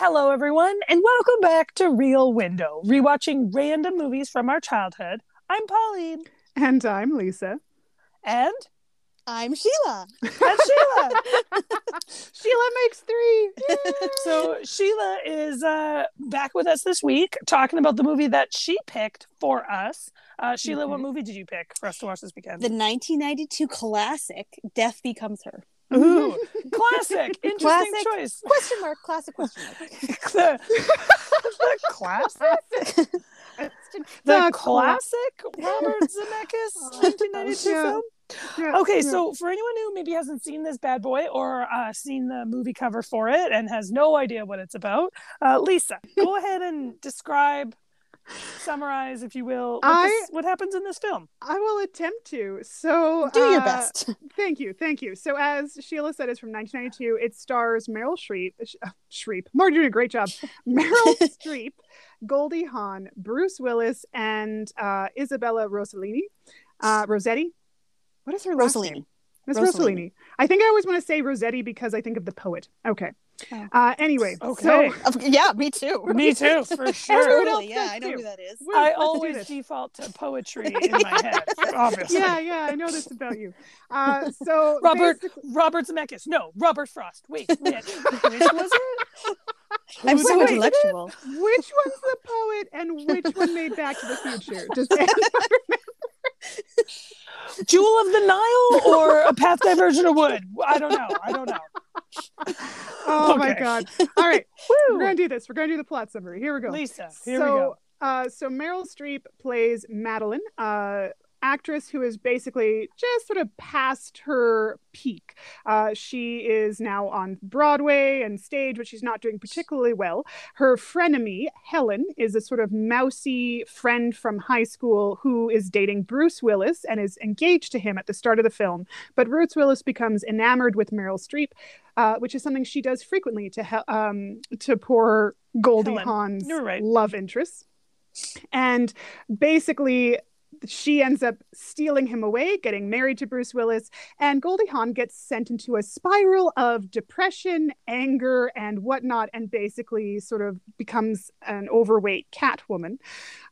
Hello, everyone, and welcome back to Real Window, rewatching random movies from our childhood. I'm Pauline. And I'm Lisa. And I'm Sheila. And Sheila. Sheila makes three. so Sheila is uh, back with us this week, talking about the movie that she picked for us. Uh, Sheila, mm-hmm. what movie did you pick for us to watch this weekend? The 1992 classic Death Becomes Her. Ooh, classic. Interesting classic, choice. Question mark. Classic question mark. the, the classic. the, the classic Robert Zemeckis 1992 yeah. film. Yeah, okay, yeah. so for anyone who maybe hasn't seen this bad boy or uh, seen the movie cover for it and has no idea what it's about, uh, Lisa, go ahead and describe summarize, if you will, what, I, this, what, happens in this film. I will attempt to. So do your uh, best. Thank you, thank you. So as Sheila said, it's from 1992. It stars Meryl Streep. Uh, Streep. Mark doing a great job. Meryl Streep, Goldie Hawn, Bruce Willis, and uh, Isabella Rossellini. Uh, Rossetti. What is her last Rossellini. name? Miss Rossellini. I think I always want to say Rossetti because I think of the poet. Okay. Oh. Uh, anyway, okay. So, yeah, me too. me too, for sure. totally, yeah, I know who that is. I always default to poetry in my head, obviously. Yeah, yeah, I know this about you. Uh, so Robert Robert Zemeckis. No, Robert Frost. Wait, which, which was it? I'm so wait, intellectual. Which one's the poet and which one made Back to the Future? Does anyone remember? Jewel of the Nile or a path diversion of wood? I don't know. I don't know. Oh okay. my god! All right, we're gonna do this. We're gonna do the plot summary. Here we go. Lisa, here so, we go. Uh, so Meryl Streep plays Madeline, uh, actress who is basically just sort of past her peak. Uh, she is now on Broadway and stage, but she's not doing particularly well. Her frenemy, Helen, is a sort of mousy friend from high school who is dating Bruce Willis and is engaged to him at the start of the film. But Bruce Willis becomes enamored with Meryl Streep. Uh, which is something she does frequently to um, to poor Goldie Helen. Hawn's right. love interest. And basically, she ends up stealing him away, getting married to Bruce Willis, and Goldie Hawn gets sent into a spiral of depression, anger, and whatnot, and basically sort of becomes an overweight cat woman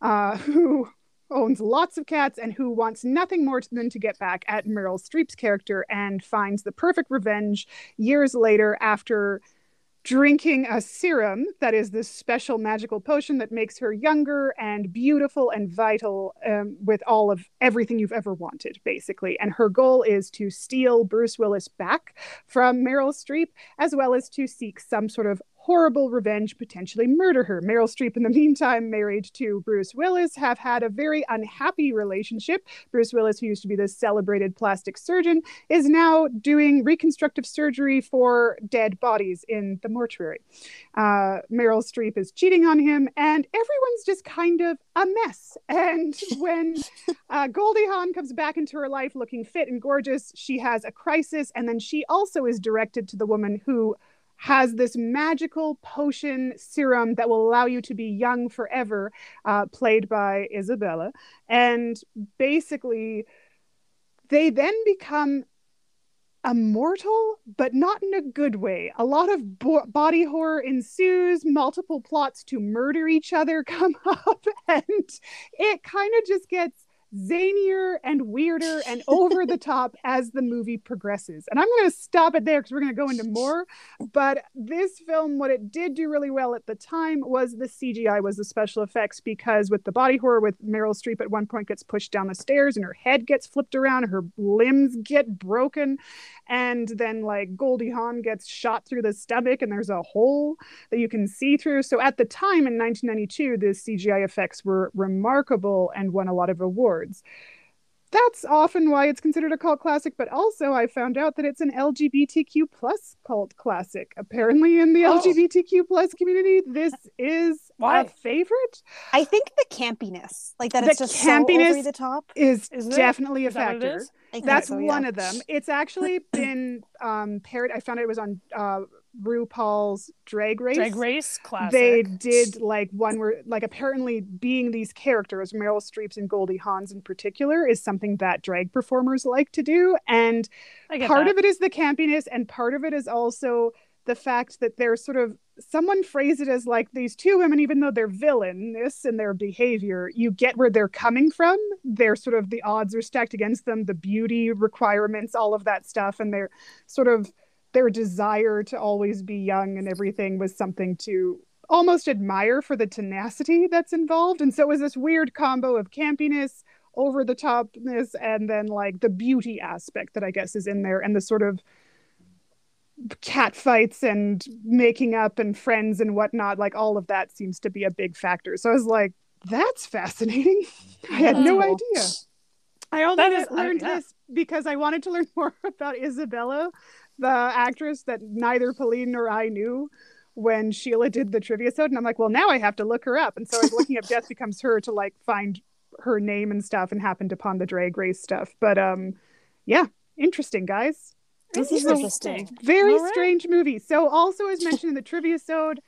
uh, who owns lots of cats and who wants nothing more than to get back at Meryl Streep's character and finds the perfect revenge years later after drinking a serum that is this special magical potion that makes her younger and beautiful and vital um, with all of everything you've ever wanted, basically. And her goal is to steal Bruce Willis back from Meryl Streep, as well as to seek some sort of horrible revenge, potentially murder her. Meryl Streep, in the meantime, married to Bruce Willis, have had a very unhappy relationship. Bruce Willis, who used to be this celebrated plastic surgeon, is now doing reconstructive surgery for dead bodies in the mortuary. Uh, Meryl Streep is cheating on him, and everyone's just kind of a mess. And when uh, Goldie Hawn comes back into her life looking fit and gorgeous, she has a crisis, and then she also is directed to the woman who has this magical potion serum that will allow you to be young forever, uh, played by Isabella. And basically, they then become immortal, but not in a good way. A lot of bo- body horror ensues, multiple plots to murder each other come up, and it kind of just gets zanier and weirder and over the top as the movie progresses. And I'm going to stop it there because we're going to go into more. But this film, what it did do really well at the time was the CGI, was the special effects, because with the body horror, with Meryl Streep at one point gets pushed down the stairs and her head gets flipped around, her limbs get broken, and then like Goldie Hawn gets shot through the stomach and there's a hole that you can see through. So at the time in 1992, the CGI effects were remarkable and won a lot of awards awards. That's often why it's considered a cult classic, but also I found out that it's an LGBTQ plus cult classic. Apparently, in the oh. LGBTQ plus community, this is why? a favorite. I think the campiness, like that, the it's just campiness so over the top, is definitely a factor. That That's so, one of them. It's actually been um, paired. I found it was on uh, RuPaul's Drag Race. Drag Race classic. They did like one where like apparently being these characters, Meryl Streep's and Goldie Hawn's in particular, is something that drag performers like to do. And part that. of it is the campiness, and part of it is also the fact that they're sort of someone phrased it as like these two women, even though they're villainous in their behavior, you get where they're coming from. They're sort of the odds are stacked against them, the beauty requirements, all of that stuff, and they're sort of their desire to always be young and everything was something to almost admire for the tenacity that's involved. And so it was this weird combo of campiness, over the topness, and then like the beauty aspect that I guess is in there, and the sort of cat fights and making up and friends and whatnot. Like all of that seems to be a big factor. So I was like, that's fascinating. I had no idea. I only is, learned uh, yeah. this because I wanted to learn more about Isabella, the actress that neither Pauline nor I knew when Sheila did the trivia episode. And I'm like, well, now I have to look her up. And so I was looking up Death Becomes Her to like find her name and stuff and happened upon the drag race stuff. But um yeah, interesting guys. This is interesting. Very right. strange movie. So also as mentioned in the trivia episode,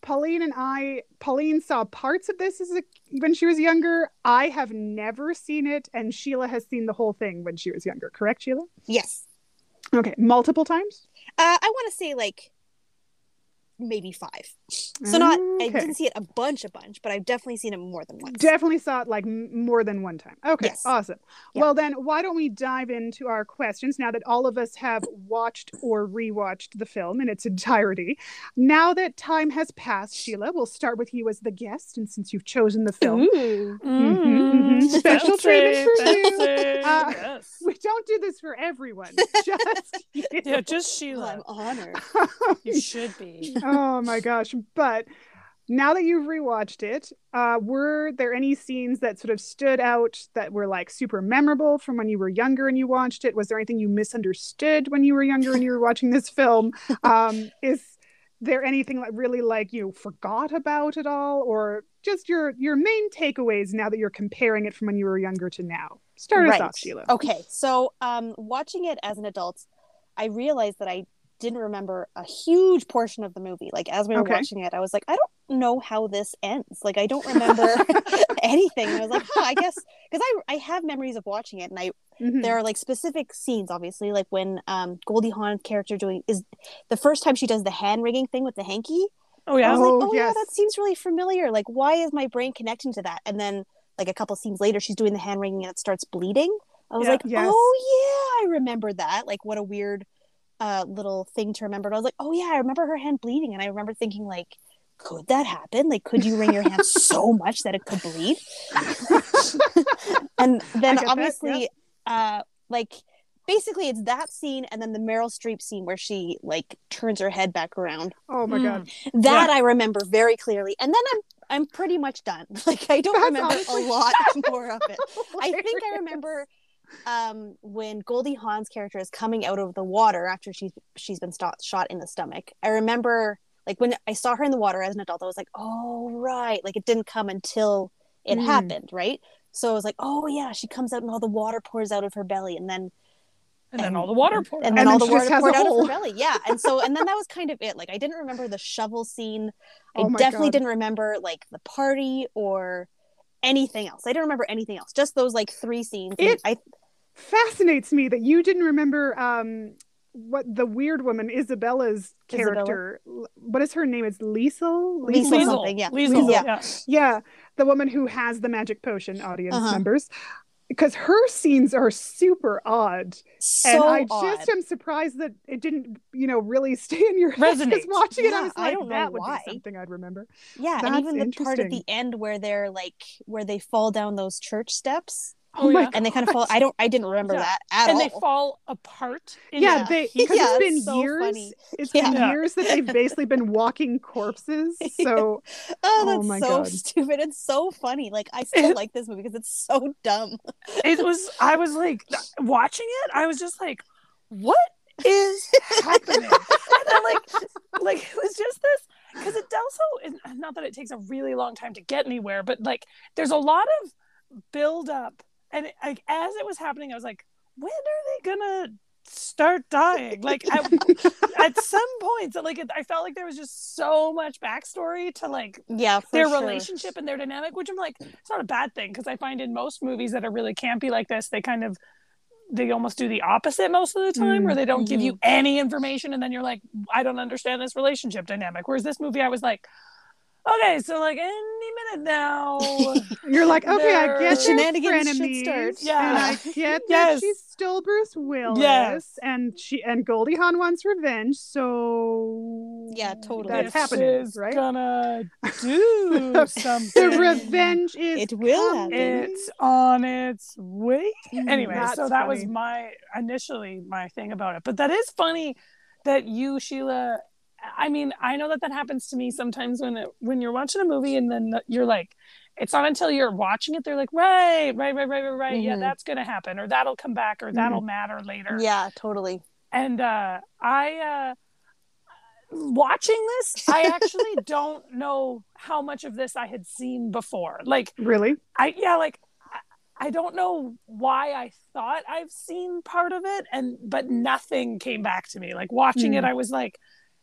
Pauline and I, Pauline saw parts of this as a, when she was younger. I have never seen it, and Sheila has seen the whole thing when she was younger. Correct, Sheila? Yes. Okay, multiple times. Uh, I want to say like maybe five. So not okay. I didn't see it a bunch, a bunch, but I've definitely seen it more than once. Definitely saw it like more than one time. Okay, yes. awesome. Yeah. Well then, why don't we dive into our questions now that all of us have watched or rewatched the film in its entirety? Now that time has passed, Sheila, we'll start with you as the guest, and since you've chosen the film, mm-hmm, mm-hmm. special treatment for you. Uh, yes. We don't do this for everyone. Just you. yeah, just Sheila. I'm honored. you should be oh my gosh. But now that you've rewatched it, uh, were there any scenes that sort of stood out that were like super memorable from when you were younger and you watched it? Was there anything you misunderstood when you were younger and you were watching this film? Um, is there anything that really like you forgot about at all, or just your your main takeaways now that you're comparing it from when you were younger to now? Start right. us off, Sheila. Okay, so um, watching it as an adult, I realized that I didn't remember a huge portion of the movie. Like as we were okay. watching it, I was like, I don't know how this ends. Like I don't remember anything. And I was like, huh, I guess because I I have memories of watching it, and I mm-hmm. there are like specific scenes, obviously, like when um Goldie Hawn character doing is the first time she does the hand wringing thing with the hanky. Oh yeah. I was oh, like, oh yes. yeah, that seems really familiar. Like why is my brain connecting to that? And then like a couple scenes later, she's doing the hand wringing and it starts bleeding. I was yeah, like, yes. oh yeah, I remember that. Like what a weird uh, little thing to remember. But I was like, oh yeah, I remember her hand bleeding, and I remember thinking like, could that happen? Like, could you wring your hand so much that it could bleed? and then obviously, that, yeah. uh, like basically it's that scene and then the Meryl Streep scene where she like turns her head back around. Oh my mm. god. That yeah. I remember very clearly. And then I'm I'm pretty much done. Like I don't That's remember honestly... a lot more of it. I think I remember um, when Goldie Hawn's character is coming out of the water after she's she's been st- shot in the stomach. I remember like when I saw her in the water as an adult, I was like, oh right, like it didn't come until it mm. happened, right? So I was like, oh yeah, she comes out and all the water pours out of her belly, and then and, and then all the water poured and, then, and then all the water poured out of her belly yeah and so and then that was kind of it like i didn't remember the shovel scene i oh definitely God. didn't remember like the party or anything else i didn't remember anything else just those like three scenes it, I fascinates me that you didn't remember um what the weird woman Isabella's character. Isabella? What is her name? It's Liesel. Liesel, Liesel. something. Yeah. Liesel. Yeah. yeah. yeah. The woman who has the magic potion. Audience uh-huh. members. Because her scenes are super odd, so and I odd. just am surprised that it didn't, you know, really stay in your head. Because watching yeah, it, I was like, I don't that would why. be something I'd remember. Yeah, That's and even the part at the end where they're like, where they fall down those church steps Oh, my! And they kind of fall. I don't. I didn't remember yeah. that at and all. And they fall apart. yeah, they because yeah, it's been so years. Funny. It's yeah. been years that they've basically been walking corpses. So, oh, oh that's oh my so God. stupid. It's so funny. Like I still like this movie because it's so dumb. it was. I was like watching it. I was just like, what is happening? and then like, like it was just this because it also. Not that it takes a really long time to get anywhere, but like, there's a lot of build up and it, like as it was happening, I was like, when are they gonna start dying? Like at, at some points, like I felt like there was just so much backstory to like yeah their sure. relationship and their dynamic, which I'm like, it's not a bad thing because I find in most movies that are really campy like this, they kind of they almost do the opposite most of the time, where they don't give you mm-hmm. any information, and then you're like, I don't understand this relationship dynamic. Whereas this movie, I was like, okay, so like any minute now, You're like, okay, I They're- get The they're shenanigans should frenemies, start. Yeah. and I get that Yes. she's still Bruce Willis, Yes. and she and Goldie Hawn wants revenge, so Yeah, totally. That's this happening, is right? gonna do something. The revenge is It will happen. It's on its way. Mm, anyway, so that was my initially my thing about it. But that is funny that you, Sheila. I mean, I know that that happens to me sometimes when it, when you're watching a movie and then you're like, it's not until you're watching it they're like, right, right, right, right, right, right. Yeah, Mhm. that's gonna happen, or that'll come back, or that'll matter later. Yeah, totally. And uh, I, uh, watching this, I actually don't know how much of this I had seen before. Like, really. I yeah, like I- I don't know why I thought I've seen part of it, and but nothing came back to me. Like watching it, Hmm. I was like,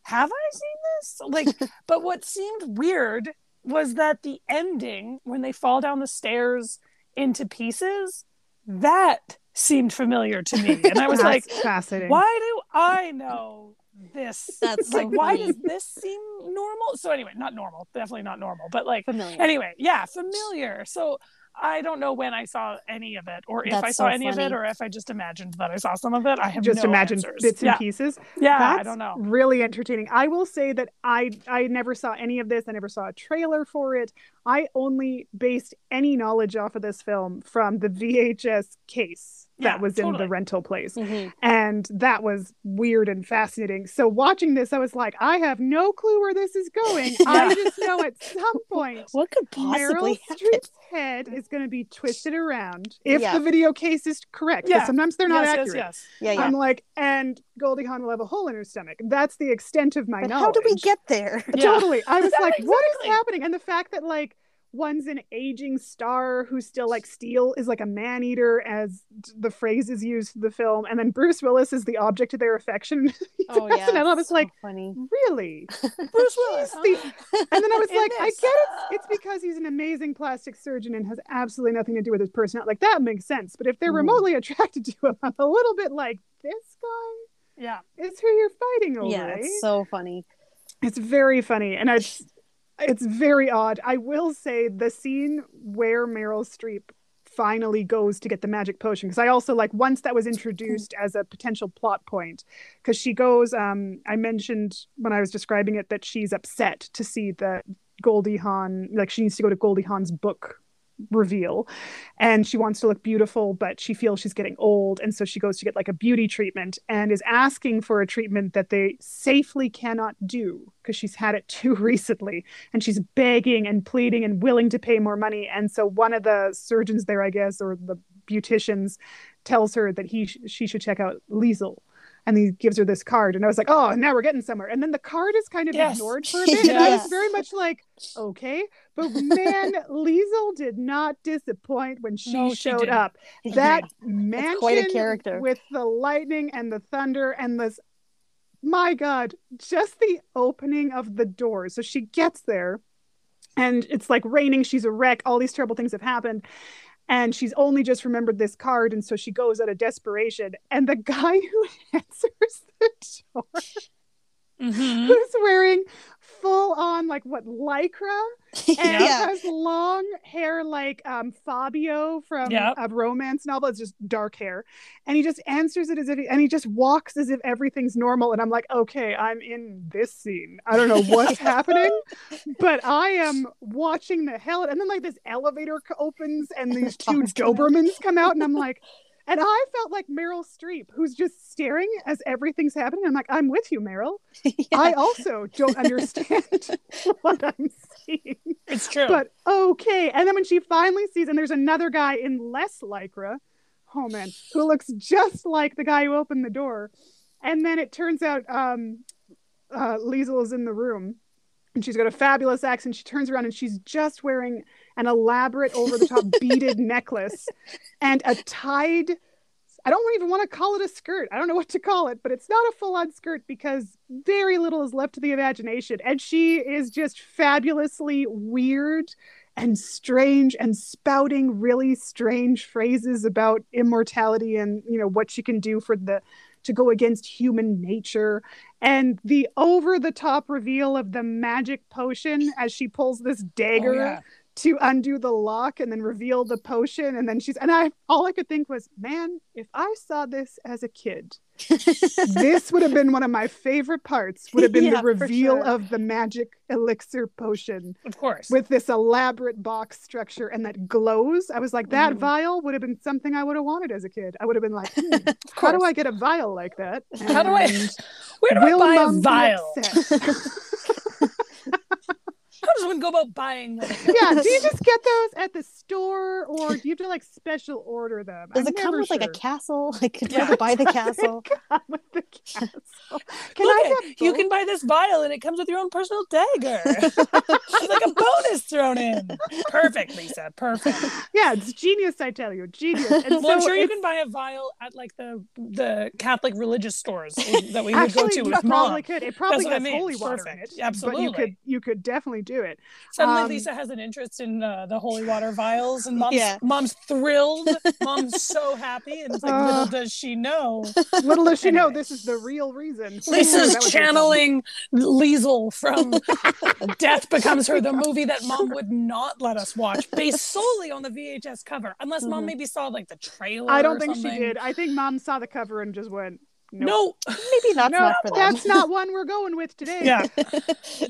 "Have I seen this?" Like, but what seemed weird was that the ending when they fall down the stairs into pieces, that seemed familiar to me, and I was like, That's fascinating. "Why do I know?" This That's so like why does this seem normal? So anyway, not normal, definitely not normal, but like Familiar. anyway yeah familiar so i don't know when i saw any of it or if That's i saw so any of it or if i just imagined that i saw some of it i have Just no imagine answers. bits and yeah. pieces. yeah That's i don't know really entertaining. I will say that I I never saw any of this. I never saw a trailer for it. I only based any knowledge off of this film from the VHS case that Yeah, was in the rental place. Mhm. And that was weird and fascinating. So watching this, I was like, I have no clue where this is going. I just know at some point What could possibly Meryl happen? Streep's head is going to be twisted around if Yeah. the video case is correct. Yeah. sometimes they're not yes, accurate. yes Yeah, yeah. I'm like, and Goldie Hawn will have a hole in her stomach. That's the extent of my but knowledge. how do we get there? Yeah. Totally. I was like, what is happening? And the fact that like one's an aging star who's still like steel is like a man eater as the phrase is used in the film, and then Bruce Willis is the object of their affection. Oh yeah. and I was so like, funny. really? bruce willis huh? And then I was like, I get it. It's because he's an amazing plastic surgeon and has absolutely nothing to do with his personality. Like that makes sense. But if they're Mhm. remotely attracted to him, I'm a little bit like, this guy yeah is who you're fighting over. Yeah, eh? it's so funny. It's very funny, and it's it's very odd. I will say the scene where Meryl Streep finally goes to get the magic potion because I also like once that was introduced as a potential plot point because she goes um I mentioned when I was describing it that she's upset to see that Goldie Hawn like she needs to go to Goldie Hawn's book reveal. And she wants to look beautiful but she feels she's getting old. And so she goes to get like a beauty treatment and is asking for a treatment that they safely cannot do because she's had it too recently. And she's begging and pleading and willing to pay more money. And so one of the surgeons there i guess or the beauticians tells her that he sh- she should check out Liesel and he gives her this card and i was like oh now we're getting somewhere. And then the card is kind of Yes. ignored for a bit and i was very much like okay. But man Liesel did not disappoint when she No, she showed didn't. up. That mansion quite a character. with the lightning and the thunder and this my god just the opening of the door. So she gets there and it's like raining she's a wreck all these terrible things have happened and she's only just remembered this card and so she goes out of desperation and the guy who answers the door Mhm. who's wearing full on like what lycra and yeah. has long hair like um Fabio from Yep. a romance novel. It's just dark hair. And he just answers it as if he, and he just walks as if everything's normal. And I'm like, okay, I'm in this scene. I don't know what's happening, but I am watching the hell. And then like this elevator opens and these two Tom's coming out. Dobermans come out, and I'm like, and I felt like Meryl Streep, who's just staring as everything's happening. I'm like, I'm with you, Meryl. I also don't understand what I'm seeing. it's true But okay. And then when she finally sees, and there's another guy in less lycra, oh man, who looks just like the guy who opened the door. And then it turns out um, uh, Liesel is in the room. And she's got a fabulous accent. She turns around and she's just wearing an elaborate, over the top beaded necklace and a tied. I don't even want to call it a skirt. I don't know what to call it, but it's not a full on skirt because very little is left to the imagination. And she is just fabulously weird and strange and spouting really strange phrases about immortality and you know what she can do for the to go against human nature and the over the top reveal of the magic potion as she pulls this oh, dagger Oh, yeah. To undo the lock and then reveal the potion and then she's and i all i could think was man if i saw this as a kid this would have been one of my favorite parts would have been Yeah, the reveal sure. of the magic elixir potion Of course. with this elaborate box structure and that glows i was like that Mhm. vial would have been something i would have wanted as a kid i would have been like hmm, how do i get a vial like that How do I- And Where do will I buy a vial? Upset? How does one go about buying one? yeah do you just get those at the store or do you have to like special order them Does I'm it come never with like a castle? Like, could you Yeah. ever buy the castle? come with the castle can Look i at- get you can buy this vial and it comes with your own personal dagger. It's like a bonus thrown in. Perfect, Lisa. Perfect. yeah it's genius i tell you genius and well, I'm so sure you can buy a vial at like the the Catholic religious stores that we would Actually, go to you with probably mom. could. It probably what I has mean. holy water Perfect. in it. Absolutely. But you could you could definitely do it. Suddenly, Um, Lisa has an interest in uh, the holy water vials, and mom's Yeah. mom's thrilled. mom's so happy, and it's like, Uh, little does she know, Little does she know this is the real reason. Lisa's channeling Liesel from Death Becomes Her, the movie that mom would not let us watch, based solely on the VHS cover, unless mom Mhm. maybe saw like the trailer. I don't think she did. I think mom saw the cover and just went, nope. No, Maybe that's no, not for them. that's not one we're going with today. yeah,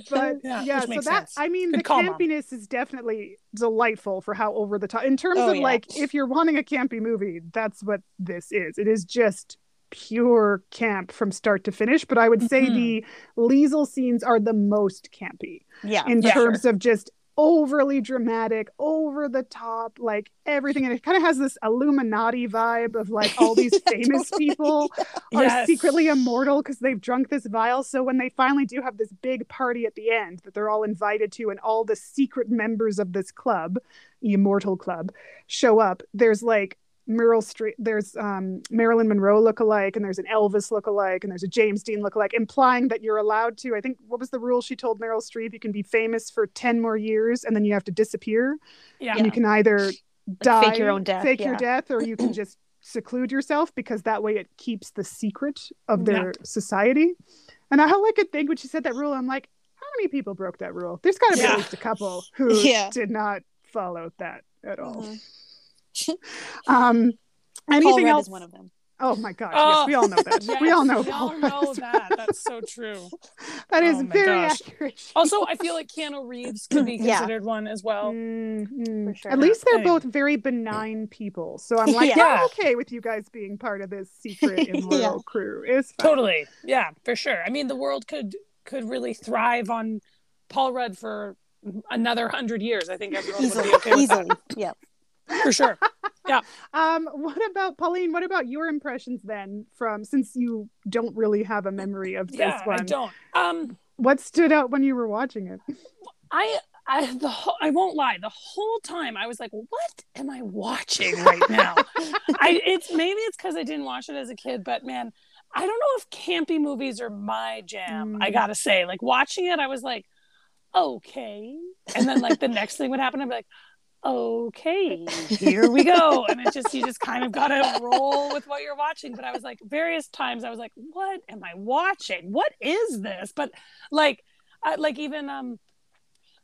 But Yeah, yeah, so that sense. I mean Good the call, Mom. campiness is definitely delightful for how over the top in terms Oh, of yeah. like if you're wanting a campy movie, that's what this is. It is just pure camp from start to finish. But I would say Mhm. the Liesel scenes are the most campy. yeah. in Yeah, terms of just overly dramatic, over the top, like everything. And it kind of has this Illuminati vibe of like all these famous Totally. people are Yes. secretly immortal because they've drunk this vial. So when they finally do have this big party at the end that they're all invited to, and all the secret members of this club, the Immortal Club, show up, there's like Meryl Streep, there's um, Marilyn Monroe lookalike, and there's an Elvis lookalike, and there's a James Dean lookalike, implying that you're allowed to. I think what was the rule she told Meryl Streep? You can be famous for ten more years, and then you have to disappear. yeah, And you can either die, fake your own death, fake your death, or you can just seclude yourself because that way it keeps the secret of their Yeah. society. And I like could think when she said that rule, I'm like, how many people broke that rule? There's got to be Yeah. at least a couple who Yeah. did not follow that at all. Mhm. Um, anything Rudd else? is one of them. Oh my gosh! Oh, yes, we all know that. we all know. we Paul all know that. That's so true. that is Oh very gosh. accurate. Also, I feel like Keanu Reeves could be Yeah. considered one as well. Mm, mm. For sure. At least they're Hey. both very benign people, so I'm like, Yeah. I'm okay with you guys being part of this secret immortal Yeah. crew. It's. Totally. Yeah, for sure. I mean, the world could could really thrive on Paul Rudd for another hundred years. I think everyone would be okay with Easily. Yeah. that for sure. Yeah. Um, what about Pauline? What about your impressions then? From since you don't really have a memory of this Yeah, I one, don't. Um, what stood out when you were watching it? I I the whole, I won't lie. The whole time I was like, "What am I watching right now?" I it's maybe it's because I didn't watch it as a kid, but man, I don't know if campy movies are my jam. I Mm. gotta say, like watching it, I was like, "Okay," and then like the next thing would happen, I'd be like. Okay, here we go, and it just you just kind of gotta roll with what you're watching. But I was like, various times I was like, "What am I watching? What is this?" But like, I, like even um,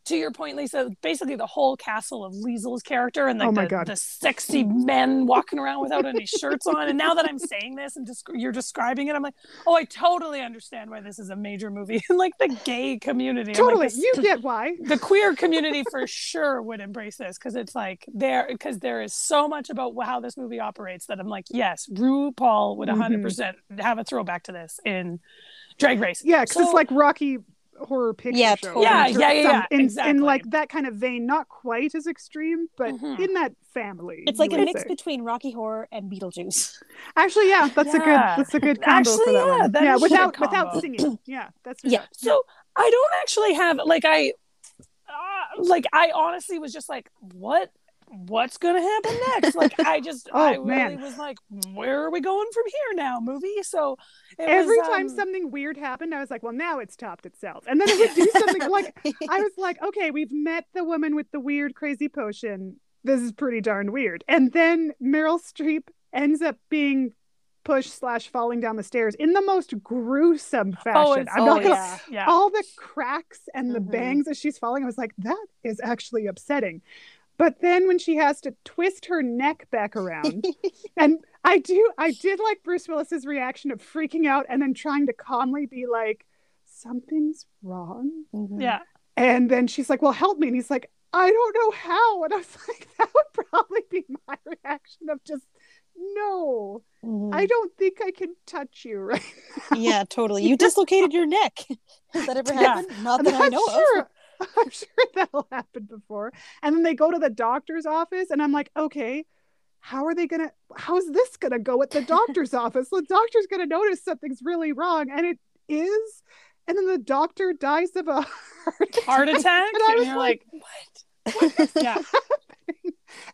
to your point, Lisa, basically the whole castle of Liesel's character and like Oh the, God. the sexy men walking around without any shirts on. And now that I'm saying this and desc- you're describing it, I'm like, oh, I totally understand why this is a major movie. and like the gay community, I'm like, Totally, you get why. the queer community for sure would embrace this because it's like there because there is so much about how this movie operates that I'm like, yes, RuPaul would 100 mm-hmm. percent have a throwback to this in Drag Race. Yeah, because it's like Rocky Horror Picture Yeah, Show. totally. Yeah, in yeah, yeah, some- yeah, In, exactly. in like that kind of vein, not quite as extreme, but Mhm. in that family. It's like a mix say. between Rocky Horror and Beetlejuice. Actually, yeah, that's a good that's a good combo for Actually, that yeah, one. that yeah, is a without without combo. singing. Yeah, that's Yeah. So I don't actually have like I uh, like I honestly was just like, what what's gonna happen next? Like I just Oh, I really man. was like, where are we going from here now, movie? So it Every was, time um, something weird happened, I was like, well, now it's topped itself. And then it would do something like, I was like, okay, we've met the woman with the weird, crazy potion. This is pretty darn weird. And then Meryl Streep ends up being pushed slash falling down the stairs in the most gruesome fashion. Oh, I'm oh, not gonna yeah, yeah. all the cracks and the Mhm. bangs as she's falling, I was like, that is actually upsetting. But then when she has to twist her neck back around, and I do, I did like Bruce Willis's reaction of freaking out and then trying to calmly be like, something's wrong. Mhm. yeah. And then she's like, well, help me. And he's like, I don't know how. And I was like, that would probably be my reaction of just, no, Mhm. I don't think I can touch you right now. yeah, totally. You dislocated your neck. Has that ever Yeah. happened? Not that I I'm know sure, of. I'm sure that'll happen before. And then they go to the doctor's office, and I'm like, okay, how are they gonna? How's this gonna go at the doctor's office? The doctor's gonna notice something's really wrong, and it is. And then the doctor dies of a heart attack. Heart attack, And and you're like, like, yeah.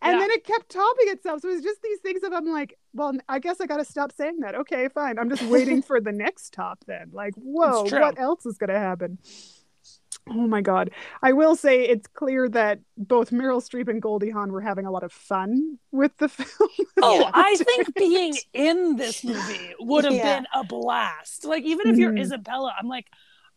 and Yeah. then it kept topping itself. So it was just these things of I'm like, well, I guess I got to stop saying that. Okay, fine. I'm just waiting for the next top then. Like, whoa, what else is going to happen? Oh my god. I will say it's clear that both Meryl Streep and Goldie Hawn were having a lot of fun with the film. Oh, I think being in this movie would have Yeah. been a blast. Like even if you're Mhm. Isabella, I'm like,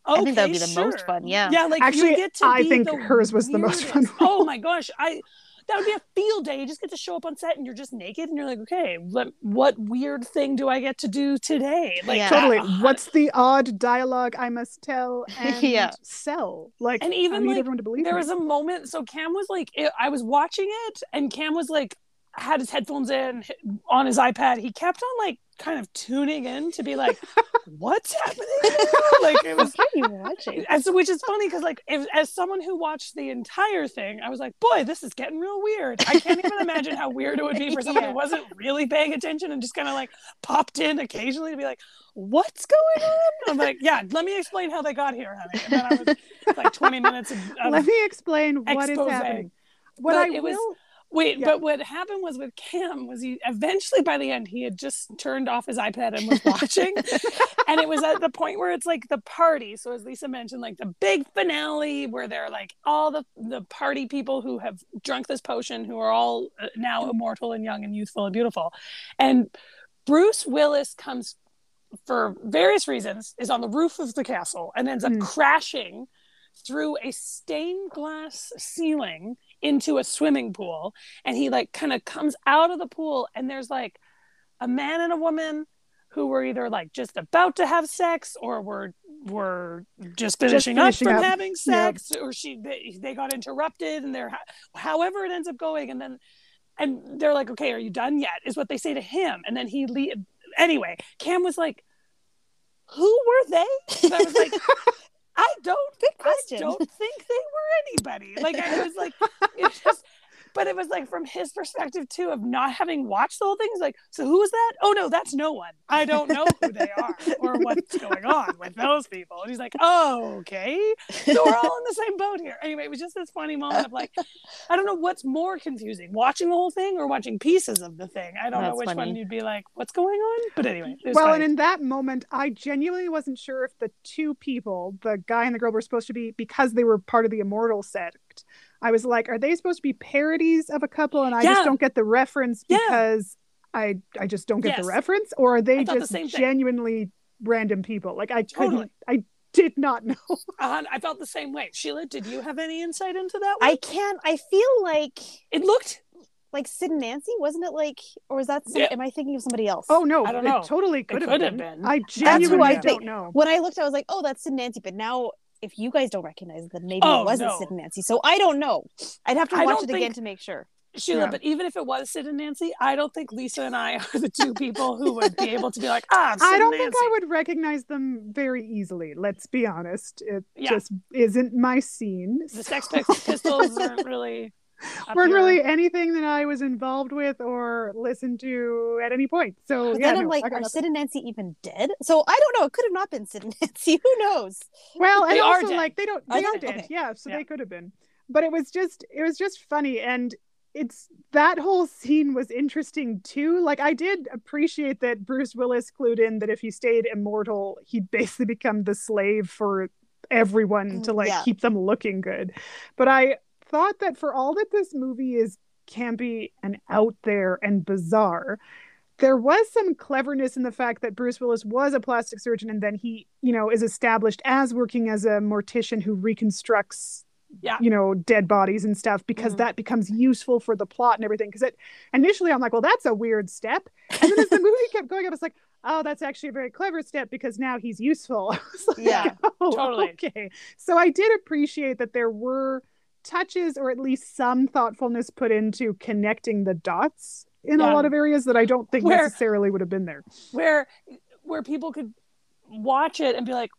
okay, I think that would be the sure. most fun. Yeah. Yeah, like Actually, you get to I be think the hers was the most fun weirdest. Oh my gosh, I that would be a field day. You just get to show up on set and you're just naked and you're like, okay, let, what weird thing do I get to do today? Like Yeah. totally. What's the odd dialogue I must tell and Yeah. sell? Like, And I even, need like, everyone to believe there me. was a moment so cam was like it, i was watching it and cam was like had his headphones in on his ipad he kept on like kind of tuning in to be like what's happening like it was What are you watching? and so, which is funny because like if, as someone who watched the entire thing i was like boy this is getting real weird i can't even imagine how weird it would be for someone Yeah. who wasn't really paying attention and just kind of like popped in occasionally to be like what's going on i'm like yeah let me explain how they got here honey and then i was like 20 minutes of, of Let me explain what is expose. happening. What But I it was- will Wait, Yeah. but what happened was with Cam was he eventually by the end he had just turned off his iPad and was watching, and it was at the point where it's like the party. So as Lisa mentioned, like the big finale where they're like all the the party people who have drunk this potion, who are all uh, now immortal and young and youthful and beautiful, and Bruce Willis comes for various reasons is on the roof of the castle and ends up Mm. crashing through a stained glass ceiling into a swimming pool and he like kind of comes out of the pool and there's like a man and a woman who were either like just about to have sex or were were just finishing, finishing up from up. having sex or she they, they got interrupted and they're however it ends up going and then and they're like okay are you done yet? is what they say to him and then he le- anyway cam was like who were they? And i was like i don't Good I don't think they were anybody. Like I was like, it's just, but it was like from his perspective too of not having watched the whole thing. He's like, so who is that? Oh no, that's no one. I don't know who they are or what's going on with those people. And he's like, oh okay, so we're all in the same boat here. Anyway, it was just this funny moment of like, I don't know what's more confusing, watching the whole thing or watching pieces of the thing. I don't know That's which one you'd be like, what's going on? But anyway, well, funny. and in that moment, I genuinely wasn't sure if the two people, the guy and the girl, were supposed to be because they were part of the immortal sect. I was like, are they supposed to be parodies of a couple, and I Yeah. just don't get the reference Yeah. because I I just don't get Yes. the reference, or are they I thought the just thing. genuinely random people? Like I couldn't, I did not know. Uh, I felt the same way. Sheila, did you have any insight into that one? I can't. I feel like it looked like Sid and Nancy, wasn't it? Like, or was that? Some, Yeah. Am I thinking of somebody else? Oh no, I don't it know. totally could, could have have been. been. I That's who genuinely I don't think. know. When I looked, I was like, "Oh, that's Sid and Nancy." But now, if you guys don't recognize it, then maybe Oh, it wasn't no. Sid and Nancy. So I don't know. I'd have to I watch don't it again to make sure. Sheila, Yeah. but even if it was Sid and Nancy, I don't think Lisa and I are the two people who would be able to be like, ah, Sid I don't and think I would recognize them very easily. Let's be honest. It Yeah. just isn't my scene. The Sex Pistols aren't really. Up weren't your- really anything that I was involved with or listened to at any point. So But yeah, then I'm like, I got are. Sid and Nancy even dead? So I don't know. It could have not been Sid and Nancy. Who knows? well, and They are also dead. like they don't they are they? dead. Okay. Yeah, so Yeah. they could have been. But it was just it was just funny and it's that whole scene was interesting too. Like I did appreciate that Bruce Willis clued in that if he stayed immortal, he'd basically become the slave for everyone to mm, like Yeah. keep them looking good. But I thought that for all that this movie is campy and out there and bizarre, there was some cleverness in the fact that Bruce Willis was a plastic surgeon and then he, you know, is established as working as a mortician who reconstructs Yeah. you know dead bodies and stuff because Mhm. that becomes useful for the plot and everything because it initially i'm like well that's a weird step and then as the movie kept going i was like oh that's actually a very clever step because now he's useful I was like, Yeah, oh, totally. okay so i did appreciate that there were touches or at least some thoughtfulness put into connecting the dots in Yeah. a lot of areas that i don't think Where- necessarily would have been there. Where where people could watch it and be like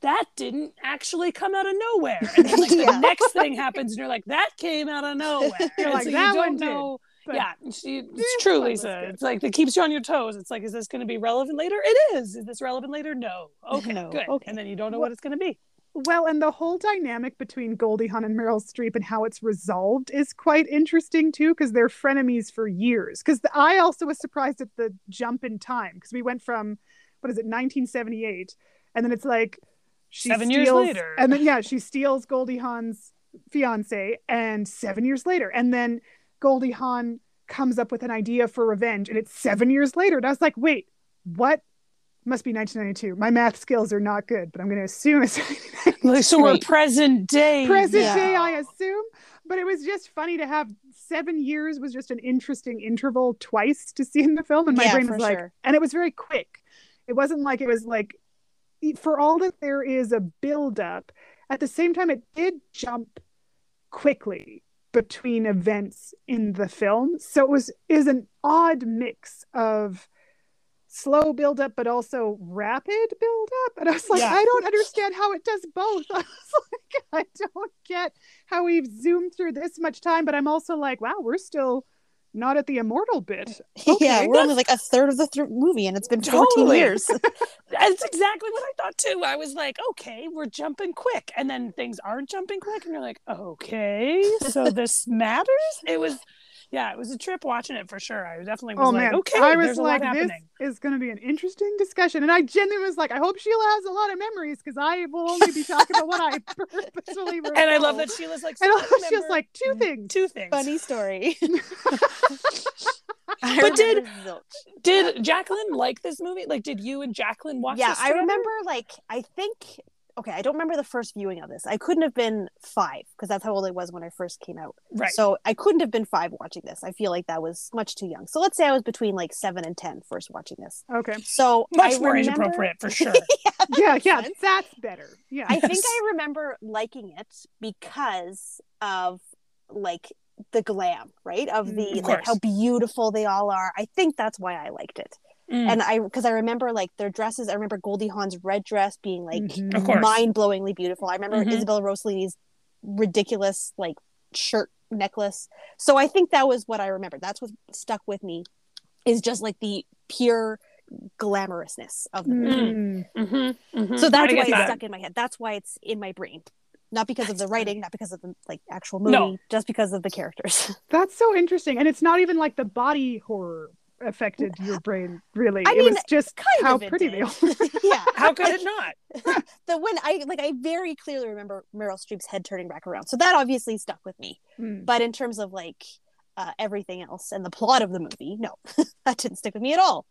that didn't actually come out of nowhere. And then like Yeah. the next thing happens and you're like that came out of nowhere. You're like, so "That you one don't did." know. But yeah she, it's this true lisa. it's like it keeps you on your toes. It's like is this going to be relevant later? It is. Is this relevant later? No. Okay No, good. Okay. and then you don't know What- what it's going to be Well, and the whole dynamic between Goldie Hawn and Meryl Streep and how it's resolved is quite interesting too, because they're frenemies for years. Because I also was surprised at the jump in time, because we went from what is it, 1978, and then it's like she Seven years steals- later. and then yeah, she steals Goldie Hawn's fiance, and seven years later, and then Goldie Hawn comes up with an idea for revenge, and it's seven years later, and I was like, wait, what? Must be 1992. My math skills are not good, but I'm going to assume it's like, so we're present day present Yeah. day, I assume. But it was just funny to have seven years was just an interesting interval twice to see in the film, and my Yeah, brain was like, sure. and it was very quick. It wasn't like it was like, for all that there is a build up, at the same time, it did jump quickly between events in the film. So it was is an odd mix of slow build up but also rapid build up and i was like Yeah. i don't understand how it does both i was like i don't get how we've zoomed through this much time but i'm also like wow we're still not at the immortal bit yeah, we're only like a third of the th- movie, and it's been 14 Totally. years. That's exactly what I thought too. I was like, okay, we're jumping quick. And then things aren't jumping quick. And you're like, okay, so this matters? It was, yeah, it was a trip watching it for sure. I definitely was oh like, man okay, i was there's a like lot this happening. is going to be an interesting discussion and i genuinely was like i hope sheila has a lot of memories because i will only be talking about what i purposefully And I love that Sheila's like, and so I I was just remember like two mm-hmm. things two things. Funny story. I But did- zilch. Did Jacqueline like this movie? Like, did you and Jacqueline watch yeah this i remember like i think okay i don't remember the first viewing of this i couldn't have been five because that's how old i was when i first came out Right. so i couldn't have been five watching this i feel like that was much too young so let's say i was between like seven and ten first watching this okay so Much I more age appropriate for sure. yeah makes yeah that's better yeah I think I remember liking it because of like the glam, right? Of the Mm, of like how beautiful they all are. I think that's why I liked it. Mm. And I because I remember like their dresses. I remember Goldie Hawn's red dress being like Mhm. Mind-blowingly beautiful. I remember Mhm. Isabella Rossellini's ridiculous like shirt necklace. So I think that was what I remember. That's what stuck with me is just like the pure glamorousness of the movie. Mm. Mm-hmm, mm-hmm. So that's why get it's that. stuck in my head. That's why it's in my brain. Not because of the writing, not because of the like actual movie, No. just because of the characters. That's so interesting. And it's not even like the body horror affected your brain, really. I it mean, was just kind how of pretty did. they all yeah. How could it not? The when I like I very clearly remember Meryl Streep's head turning back around. So that obviously stuck with me. Mm. But in terms of like uh, everything else and the plot of the movie, no. that didn't stick with me at all.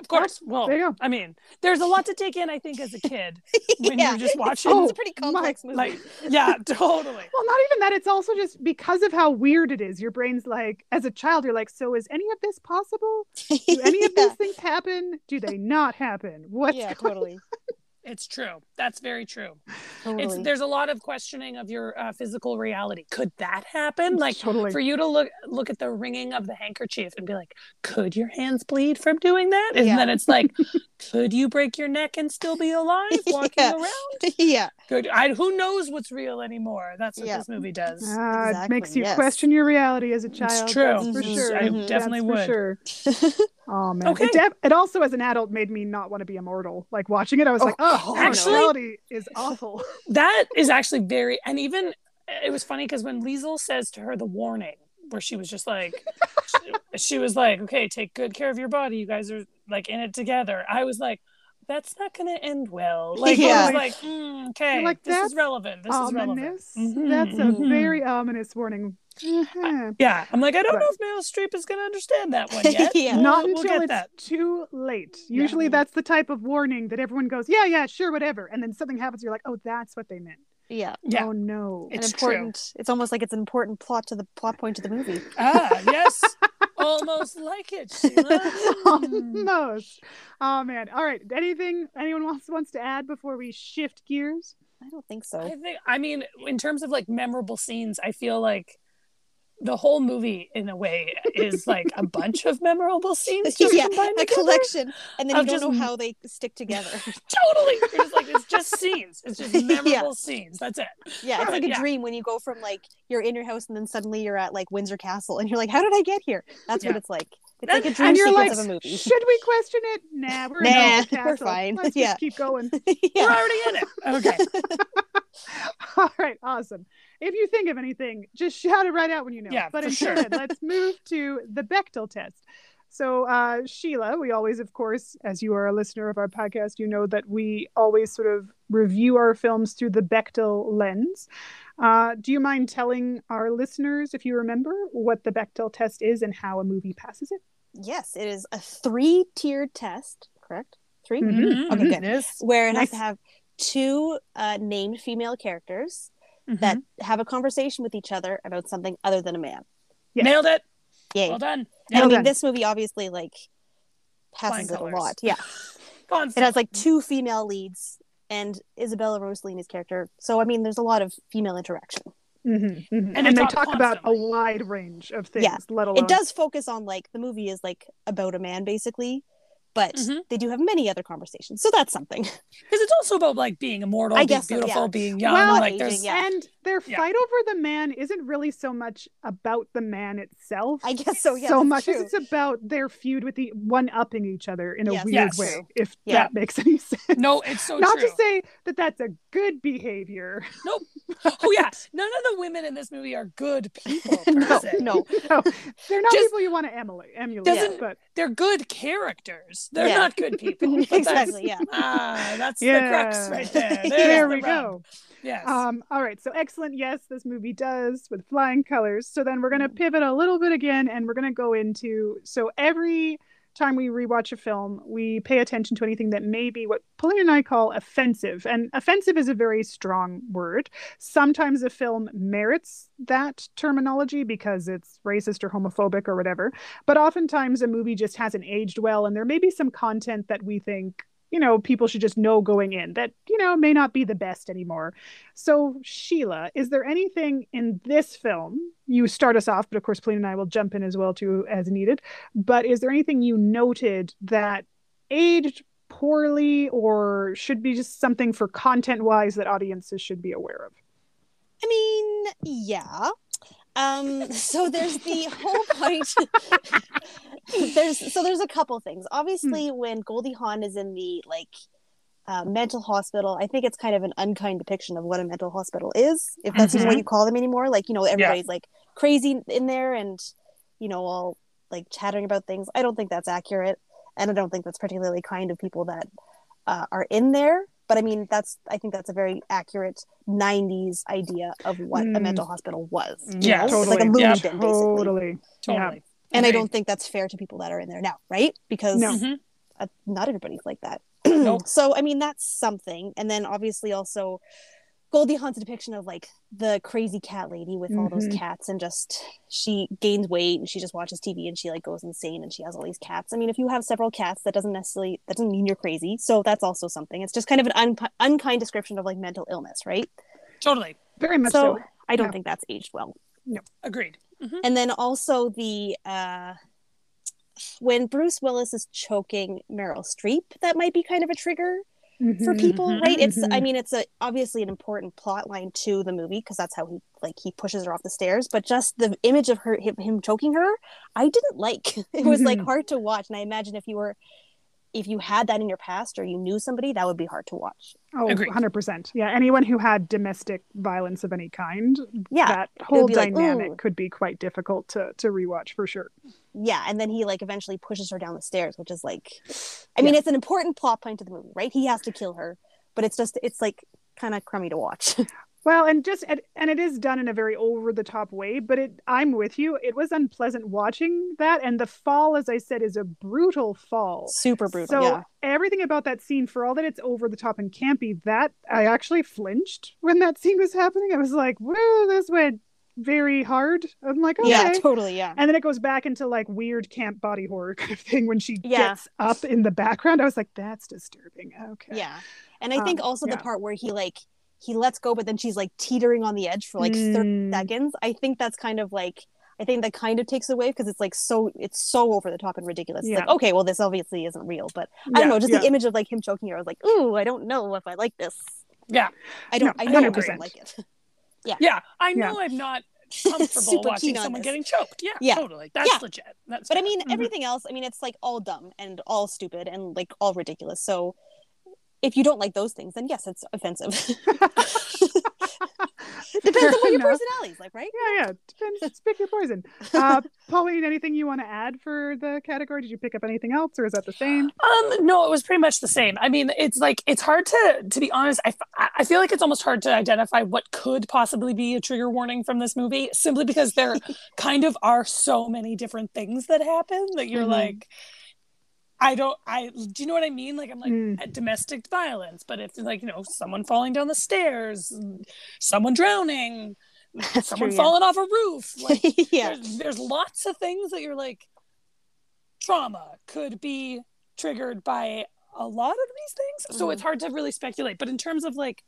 Of course. Well, There you go. I mean, there's a lot to take in, I think, as a kid when yeah. you're just watching. Oh, it's a pretty oh complex movie. like, yeah, totally. Well, not even that. It's also just because of how weird it is. Your brain's like, as a child, you're like, so is any of this possible? Do any of yeah. these things happen? Do they not happen? What's yeah, going totally. It's true. That's very true. Totally. It's there's a lot of questioning of your uh, physical reality. Could that happen? Like totally. for you to look look at the wringing of the handkerchief and be like, could your hands bleed from doing that? And Yeah. then it's like, could you break your neck and still be alive walking Yeah. around? yeah. Good. I, who knows what's real anymore? That's what Yeah. this movie does. Ah, It makes you yes. question your reality as a child. It's true. That's for sure. I Mhm. definitely That's would. For sure. Oh man. Okay. It, def- it also, as an adult, made me not want to be immortal. Like watching it, I was Oh, like, oh, God, Actually- mortality is awful. That is actually very, and even it was funny because when Liesel says to her the warning, where she was just like, she, she was like, okay, take good care of your body. You guys are like in it together. I was like, that's not going to end well. Like, Yeah. was like, mm, okay, like, this is relevant. This is relevant. Ominous. Mhm, That's a mhm. very ominous warning. Mhm. Yeah, I'm like, I don't Right. know if Meryl Streep is going to understand that one yet. Yeah. We'll- Not we'll until get it's that. too late. Yeah. Usually that's the type of warning that everyone goes, yeah, yeah, sure, whatever. And then something happens, you're like, oh, that's what they meant. Yeah. Yeah. Oh, no. It's an important it's almost like it's an important plot to the plot point to the movie. Ah, yes. Almost like it, Sheila. Almost. Oh, man. All right. Anything anyone wants, wants to add before we shift gears? I don't think so. I think I mean in terms of like memorable scenes, I feel like the whole movie in a way is like a bunch of memorable scenes just yeah, combined a collection, and then you don't just know how they stick together. Totally. Just like it's just scenes. It's just memorable Yeah. scenes. That's it. yeah, it's like a Yeah. dream when you go from like you're in your house and then suddenly you're at like Windsor Castle, and you're like, "How did I get here?" That's what it's like. It's like a dream and you're sequence like, of a movie. should we question it? Nah, we're Nah, we're fine. Let's Yeah. just keep going. We're already in it. Okay. All right, awesome. If you think of anything, just shout it right out when you know. Yeah, but for until sure. let's move to the Bechdel test. So, uh, Sheila, we always, of course, as you are a listener of our podcast, you know that we always sort of review our films through the Bechdel lens. Uh, do you mind telling our listeners, if you remember, what the Bechdel test is and how a movie passes it? Yes, it is a three-tiered test. Correct? 3 Mhm, Okay, good. It is. Where it has to have two uh, named female characters Mhm. that have a conversation with each other about something other than a man. Yes. Nailed it. Yay! Well done. and I mean, done. this movie obviously like Flying passes it a lot. Yeah, Constantly. it has like two female leads and Isabella Rossellini's character. So I mean, there's a lot of female interaction. Mm-hmm, And And, they they talk talk about a wide range of things, Yeah. let alone It does focus on like the movie is like about a man basically, but Mhm. they do have many other conversations. So that's something. Because it's also about like being immortal, I being guess so, beautiful, yeah. being young. Well, like aging, there's yeah. And their Yeah. fight over the man isn't really so much about the man itself. I guess so. Yeah, so much true. as it's about their feud with the one upping each other in a Yes, weird that's way, if Yeah. that makes any sense. no, it's so Not true. to say that that's a good behavior. Nope. Oh yeah, none of the women in this movie are good people. No, no. no, they're not Just- people you want to emulate, emulate Doesn't- but they're good characters. They're Yeah. not good people. Exactly. Yeah. Ah, that's the crux right there. There the we rub. go. Yes. Um, all right, so excellent. Yes, this movie does with flying colors. So then we're going to pivot a little bit again and we're going to go into so every time we rewatch a film, we pay attention to anything that may be what Pauline and I call offensive. And offensive is a very strong word. Sometimes a film merits that terminology because it's racist or homophobic or whatever. But oftentimes a movie just hasn't aged well and there may be some content that we think you know, people should just know going in that, you know, may not be the best anymore. So, Sheila, is there anything in this film? You start us off, but of course, Pauline and I will jump in as well too as needed. But is there anything you noted that aged poorly or should be just something for content wise that audiences should be aware of? I mean, yeah. Um, so there's the whole point. there's so there's a couple things. Obviously, when Goldie Hawn is in the like uh, mental hospital, I think it's kind of an unkind depiction of what a mental hospital is, if that's even what you call them anymore. Like, you know, everybody's like crazy in there and you know all like chattering about things. I don't think that's accurate, and I don't think that's particularly kind of people that uh, are in there. But I mean, that's I think that's a very accurate '90s idea of what a Mm. mental hospital was. Yeah, know? It's totally. like a movie Yeah, den, basically. Totally. totally. And I don't think that's fair to people that are in there now, right? Because No. Mhm. uh, not everybody's like that. Nope. So I mean, that's something. And then obviously also. Goldie Hawn's depiction of like the crazy cat lady with all those Mhm. cats and just she gains weight and she just watches TV and she like goes insane and she has all these cats. I mean, if you have several cats, that doesn't necessarily that doesn't mean you're crazy. So that's also something. It's just kind of an un- unkind description of like mental illness, right? Totally. Very much so. So I don't Yeah. think that's aged well. No, agreed. Mhm. And then also the uh when Bruce Willis is choking Meryl Streep, that might be kind of a trigger for Mhm. people, Mhm. right? It's I Mhm. mean it's a obviously an important plot line to the movie because that's how he like he pushes her off the stairs, but just the image of her him, him choking her, I didn't like. It was like Mhm. hard to watch and I imagine if you were if you had that in your past or you knew somebody, that would be hard to watch. Oh, Agreed. 100%. Yeah, anyone who had domestic violence of any kind, Yeah, that whole be like, dynamic could be quite difficult to to rewatch for sure. Yeah, and then he like eventually pushes her down the stairs, which is like, I mean, it's an important plot point to the movie, right? He has to kill her, but it's just it's like kind of crummy to watch. Well, and just and, and it is done in a very over the top way, but it I'm with you. It was unpleasant watching that and the fall as I said is a brutal fall. Super brutal. So yeah. everything about that scene, for all that it's over the top and campy, that I actually flinched when that scene was happening. I was like, "Whoa, this went very hard." I'm like, "Okay." Yeah, totally. Yeah. And then it goes back into like weird camp body horror kind of thing when she Yeah. gets up in the background. I was like, "That's disturbing." Okay. Yeah. And I think Um, also yeah. the part where he like he lets go, but then she's like teetering on the edge for like 30 Mm. seconds. I think that's kind of like I think that kind of takes away because it's like so it's so over the top and ridiculous. It's like, okay, well this obviously isn't real, but I Yeah, don't know, just yeah. the image of like him choking her, I was like, ooh, I don't know if I like this. Yeah. I don't No, I know 100%. don't like it. Yeah. Yeah. I know I'm not comfortable watching someone getting choked. Yeah, Yeah. totally. That's Yeah. legit. That's But I fair. mean Mhm. everything else, I mean it's like all dumb and all stupid and like all ridiculous. So if you don't like those things, then yes, it's offensive. Depends on what your personality is like, right? Yeah, yeah. Depends. Pick your poison. Uh, Pauline, anything you want to add for the category? Did you pick up anything else, or is that the same? Um, no, it was pretty much the same. I mean, it's like it's hard to to be honest. I, I feel like it's almost hard to identify what could possibly be a trigger warning from this movie, simply because there kind of are so many different things that happen that you're Mhm. like, I don't. I do you know what I mean? Like I'm like Mm. domestic violence, but if like you know someone falling down the stairs, someone drowning, That's someone true, yeah. falling off a roof, like yeah. there's, there's lots of things that you're like trauma could be triggered by a lot of these things so Mhm. it's hard to really speculate but in terms of like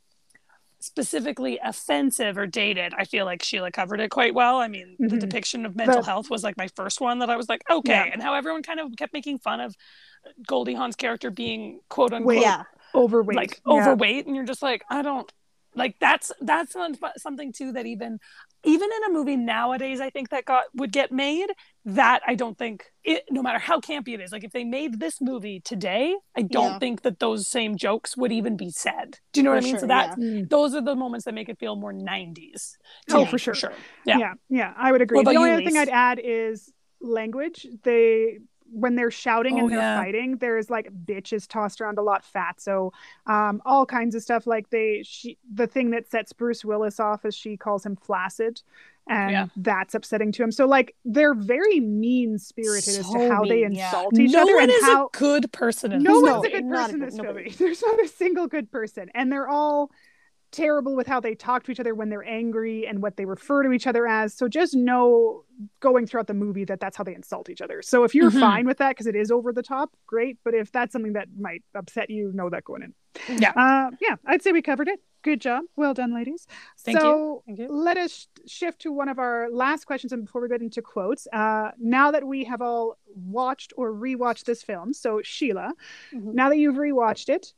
specifically offensive or dated i feel like sheila covered it quite well i mean the Mhm. depiction of mental The- health was like my first one that i was like okay Yeah. and how everyone kind of kept making fun of goldie hawn's character being quote unquote yeah. Overweight. like Yeah. overweight and you're just like i don't like that's that's something too that even even in a movie nowadays i think that got would get made that i don't think it no matter how campy it is like if they made this movie today i don't Yeah. think that those same jokes would even be said do you know For what i mean so sure, that Mm. to those are the moments that make it feel more 90s to Oh, me, for sure. yeah. Yeah. yeah, I would agree. The only you, other thing I'd add is language. They when they're shouting Oh, and they're yeah. fighting, there's like bitches tossed around a lot, fat, so um, all kinds of stuff. Like they, she, the thing that sets Bruce Willis off is she calls him flaccid, and Yeah. that's upsetting to him. So like they're very mean spirited as to So how they mean, yeah. insult each no other one and is how a good person in no one's a good person in this movie. There's not a single good person, and they're all terrible with how they talk to each other when they're angry and what they refer to each other as. So just know going throughout the movie that that's how they insult each other. So if you're Mhm. fine with that because it is over the top, great. But if that's something that might upset you, know that going in. Yeah. Uh, yeah, I'd say we covered it. Good job. Well done, ladies. Thank you. so Thank you. let us sh- shift to one of our last questions and before we get into quotes. Uh, now that we have all watched or rewatched this film, so Sheila, Mhm. now that you've rewatched it,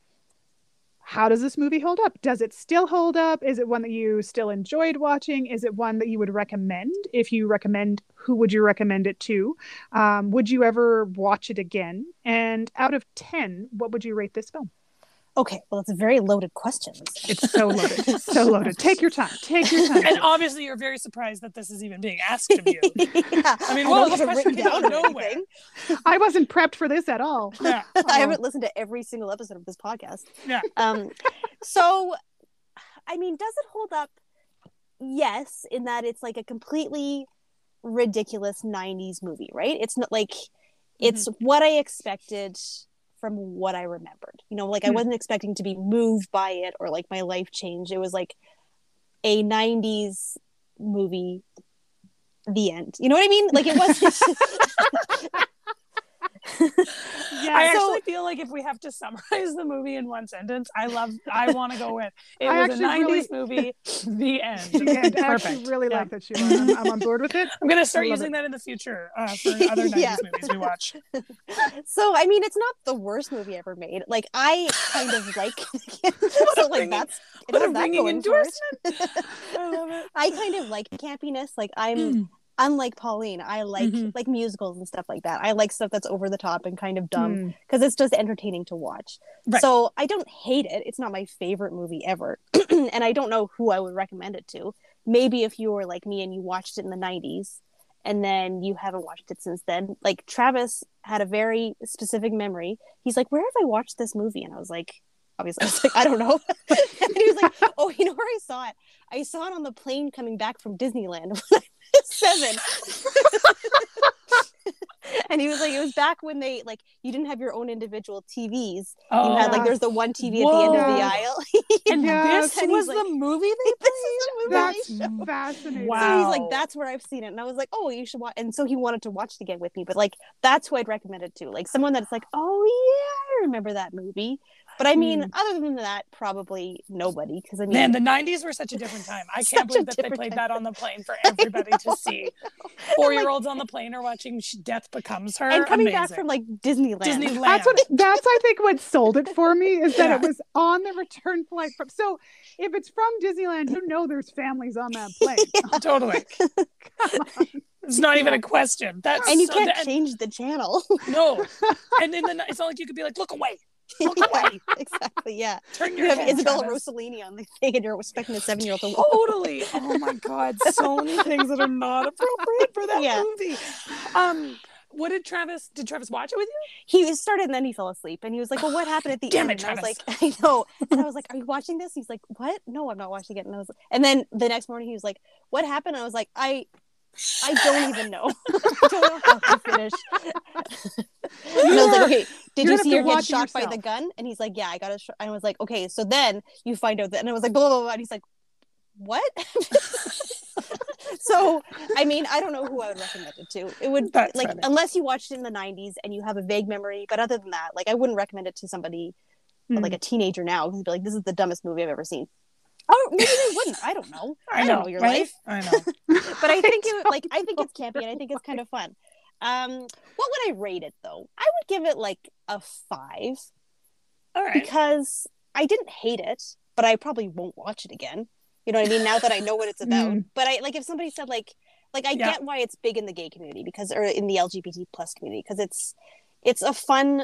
how does this movie hold up? Does it still hold up? Is it one that you still enjoyed watching? Is it one that you would recommend? If you recommend, who would you recommend it to? Um, would you ever watch it again? And out of 10, what would you rate this film? Okay, well, it's a very loaded question. It's so loaded. So loaded. Take your time. Take your time. and obviously you're very surprised that this is even being asked of you yeah, I mean, I well, this question written came out down of or nowhere. I wasn't prepped for this at all. yeah I haven't listened to every single episode of this podcast. Yeah. Um, so, I mean, does it hold up? Yes, in that it's like a completely ridiculous 90s movie, right? It's not like it's what I expected from what I remembered. You know, like I Hmm. wasn't expecting to be moved by it or like my life changed. It was like a 90s movie the end. You know what I mean? Like it wasn't Yeah. I so- actually feel like if we have to summarize the movie in one sentence, I love. I want to go with it I was a actually really- '90s movie. The end. And I actually really Yeah. like that, Sheila. I'm, I'm on board with it. I'm gonna start using it. that in the future uh, for other '90s Yeah. movies we watch. so I mean it's not the worst movie ever made. Like I kind of like so like that's What a that ringing going for it. endorsement! I love it. I kind of like campiness. Like I'm Mm. Unlike Pauline, I like Mhm. like musicals and stuff like that. I like stuff that's over the top and kind of dumb because it's just entertaining to watch. Right. So I don't hate it. It's not my favorite movie ever, and I don't know who I would recommend it to. Maybe if you were like me and you watched it in the '90s, and then you haven't watched it since then. Like Travis had a very specific memory. He's like, "Where have I watched this movie?" And I was like, "Obviously, I was like, I don't know." and he was like, "Oh, you know where I saw it? I saw it on the plane coming back from Disneyland when I seven. and he was like, it was back when they like you didn't have your own individual TVs. Oh, You had like oh. there's the one TV at the end of the aisle. and Yes. this And was he's the movie they this is the movie. That's fascinating. Wow. So he's like, that's where I've seen it. And I was like, oh, you should watch. And so he wanted to watch it again with me. But like, that's who I'd recommend it to. Like someone that's like, oh, yeah, I remember that movie. But I mean, Hmm. other than that, probably nobody. Because I mean, Man, the '90s were such a different time. I can't believe that they played time. that on the plane for everybody to see. Four-year-olds on the plane are watching Death Becomes Her. and coming back from like Disneyland. Disneyland. That's what. That's I think what sold it for me is that Yeah. it was on the return flight from. So if it's from Disneyland, you know there's families on that plane. totally. It's not even a question. That's and you so- can't and- change the channel. no. And then the it's not like you could be like, look away, look Yeah, exactly. Yeah. turn You have. Isabella Travis. Rossellini on the thing, and you're expecting a seven-year-old to Totally. Oh my god, so many things that are not appropriate for that Yeah. movie. Um, what did Travis? Did Travis watch it with you? he started and then he fell asleep and he was like well what happened at the Damn end it, and i was Travis. like i know and i was like are you watching this he's like what no i'm not watching it and i was and then the next morning he was like what happened and i was like i i don't even know. I don't know how to finish. And i was like okay did you're you see have her get watch it shot by the gun? And he's like yeah i got it sh-. and i was like okay so then you find out that and i was like blah blah blah and he's like what? So i mean i don't know who i would recommend it to. It would That's like funny. unless you watched it in the 90s and you have a vague memory but other than that like i wouldn't recommend it to somebody Hmm. like a teenager now who'd be like this is the dumbest movie i've ever seen oh maybe they wouldn't. I don't know. I, don't know your right? life. I know. but i think it like i think it's campy and i think it's kind of fun. Um what would i rate it though? I would give it like a five All right. because i didn't hate it but i probably won't watch it again. You know what i mean? Now that i know what it's about. Mm. but i like if somebody said like like i Yeah. get why it's big in the gay community because or in the lgbt plus community because it's it's a fun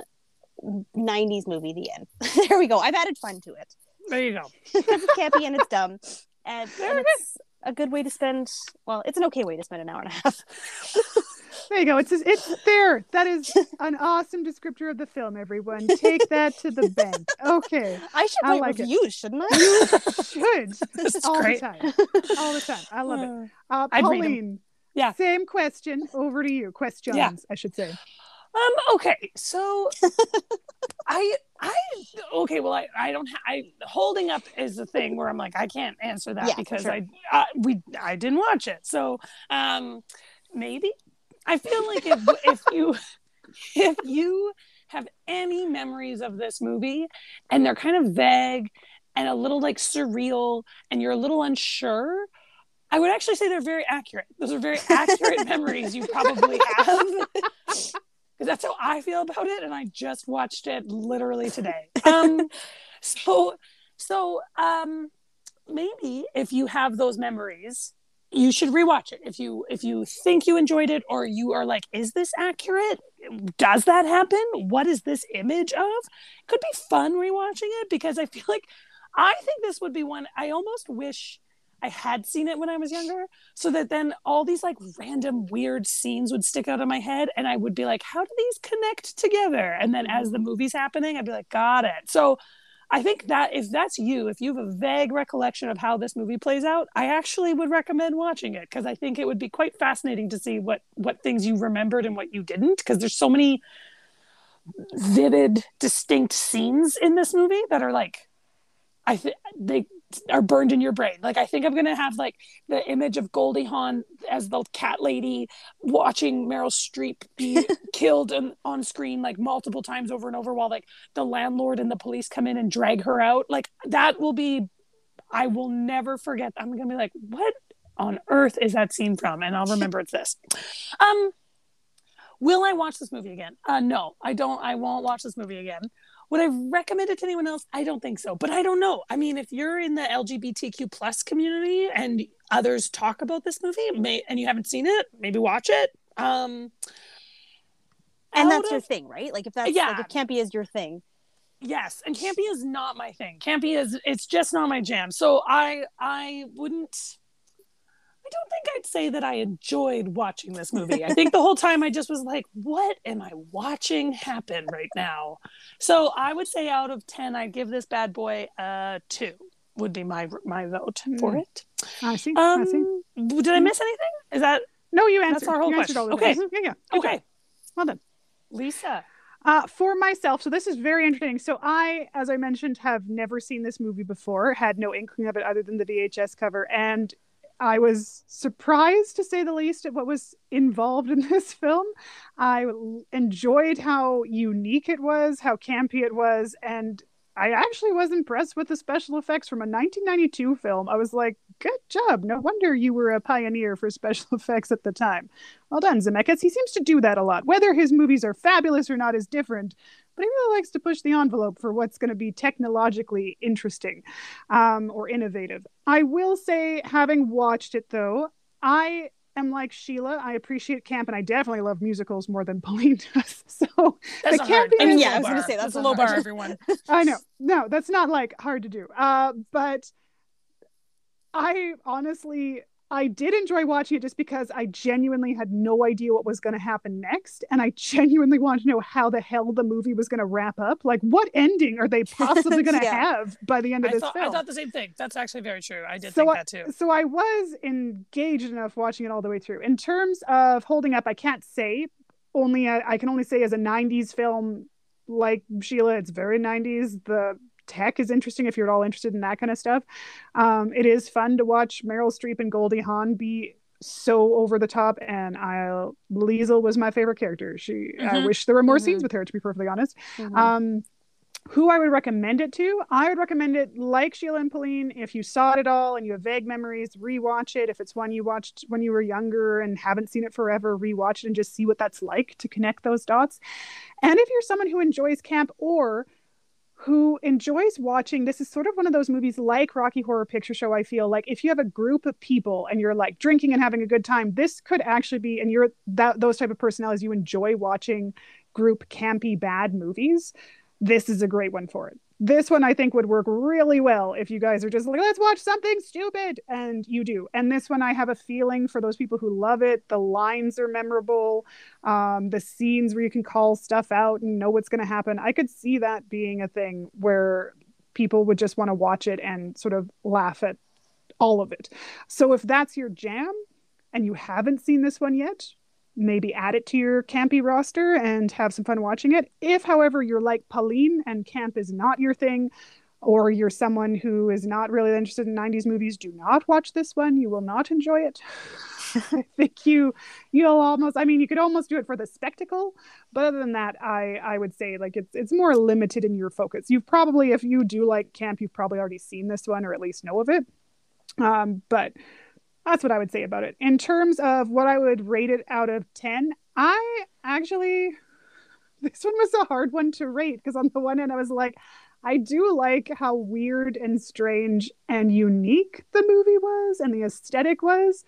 90s movie the end. There we go. I've added fun to it There you go. because it's campy and it's dumb and, There and it it's a good way to spend well it's an okay way to spend an hour and a half There you go. It's it's there. That is an awesome descriptor of the film. Everyone, take that to the bank. Okay, i should I like it. shouldn't i you should This is all great. the time. All the time. I love it. Uh, Uh, I'd read 'em. Pauline. Yeah. Same question. Over to you. Questions, Yeah. I should say. Um. Okay. So, I. I. Okay. Well, I. I don't. Ha- I holding up is a thing where I'm like I can't answer that Yeah, because sure. I. Uh, we. I didn't watch it. So. Um. Maybe. I feel like if if you if you have any memories of this movie and they're kind of vague and a little like surreal and you're a little unsure I would actually say they're very accurate. Those are very accurate memories you probably have. Because that's how I feel about it. And I just watched it literally today. Um, so, so um, maybe if you have those memories, you should rewatch it. If you if you think you enjoyed it, or you are like, is this accurate? Does that happen? What is this image of? It could be fun rewatching it because I feel like I think this would be one I almost wish I had seen it when I was younger, so that then all these like random weird scenes would stick out of my head, and I would be like, "How do these connect together?" And then as the mm-hmm. movie's happening, I'd be like, "Got it." So I think that if that's you, if you have a vague recollection of how this movie plays out, I actually would recommend watching it because I think it would be quite fascinating to see what what things you remembered and what you didn't, because there's so many vivid, distinct scenes in this movie that are like, I think they are burned in your brain. Like I think I'm gonna have like the image of Goldie Hawn as the cat lady watching Meryl Streep be killed and on screen like multiple times over and over while like the landlord and the police come in and drag her out. Like that will be I will never forget. I'm gonna be like, what on earth is that scene from? And I'll remember it's this. Um Will I watch this movie again? Uh, no, I don't. I won't watch this movie again. Would I recommend it to anyone else? I don't think so, but I don't know. I mean, if you're in the LGBTQ plus community and others talk about this movie, may, and you haven't seen it, maybe watch it. Um, and that's of, your thing, right? Like if that's yeah. like if campy is your thing. Yes, and campy is not my thing. Campy is it's just not my jam. So I I wouldn't don't think I'd say that I enjoyed watching this movie. I think the whole time I just was like, what am I watching happen right now? So I would say out of 10, I'd give this bad boy a two, would be my my vote mm. for it. I see. Um, I see. Did I miss anything? Is that no? You answered. That's our whole question. okay. Yeah, yeah. Okay. okay. Well done, Lisa. Uh, for myself, so this is very entertaining. So I, as I mentioned, have never seen this movie before, had no inkling of it other than the VHS cover, and I was surprised, to say the least, at what was involved in this film. I enjoyed how unique it was, how campy it was, and I actually was impressed with the special effects from a 1992 film. I was like, good job. No wonder you were a pioneer for special effects at the time. Well done, Zemeckis. He seems to do that a lot. Whether his movies are fabulous or not is different, but he really likes to push the envelope for what's going to be technologically interesting um, or innovative. I will say, having watched it though, I am like Sheila. I appreciate camp, and I definitely love musicals more than Pauline does. So that's the camp. I mean, yeah, I was going to say that's, that's a low bar, everyone. I know. No, that's not like hard to do. Uh, but I honestly I did enjoy watching it just because I genuinely had no idea what was going to happen next. And I genuinely wanted to know how the hell the movie was going to wrap up. Like, what ending are they possibly going to yeah. have by the end of I this thought, film? I thought the same thing. That's actually very true. I did so think I, that too. So I was engaged enough watching it all the way through. In terms of holding up, I can't say. Only uh, I can only say as a 90s film, like Sheila, it's very 90s. The tech is interesting if you're at all interested in that kind of stuff. Um, it is fun to watch Meryl Streep and Goldie Hawn be so over the top and I Lisle was my favorite character. She mm-hmm. I wish there were more mm-hmm. scenes with her to be perfectly honest. Mm-hmm. Um who I would recommend it to, I would recommend it like Sheila and Pauline. If you saw it at all and you have vague memories, rewatch it. If it's one you watched when you were younger and haven't seen it forever, rewatch it and just see what that's like to connect those dots. And if you're someone who enjoys camp or who enjoys watching this is sort of one of those movies like rocky horror picture show i feel like if you have a group of people and you're like drinking and having a good time this could actually be and you're that those type of personalities you enjoy watching group campy bad movies this is a great one for it this one I think would work really well if you guys are just like, let's watch something stupid. And you do. And this one I have a feeling for those people who love it. The lines are memorable. Um, the scenes where you can call stuff out and know what's going to happen. I could see that being a thing where people would just want to watch it and sort of laugh at all of it. So if that's your jam and you haven't seen this one yet, maybe add it to your campy roster and have some fun watching it. If, however, you're like Pauline and camp is not your thing, or you're someone who is not really interested in 90s movies, do not watch this one. You will not enjoy it. I think you you'll almost I mean you could almost do it for the spectacle, but other than that, I I would say like it's it's more limited in your focus. You've probably if you do like camp, you've probably already seen this one or at least know of it. Um, but that's what I would say about it. In terms of what I would rate it out of 10, I actually, this one was a hard one to rate because on the one end, I was like, I do like how weird and strange and unique the movie was and the aesthetic was,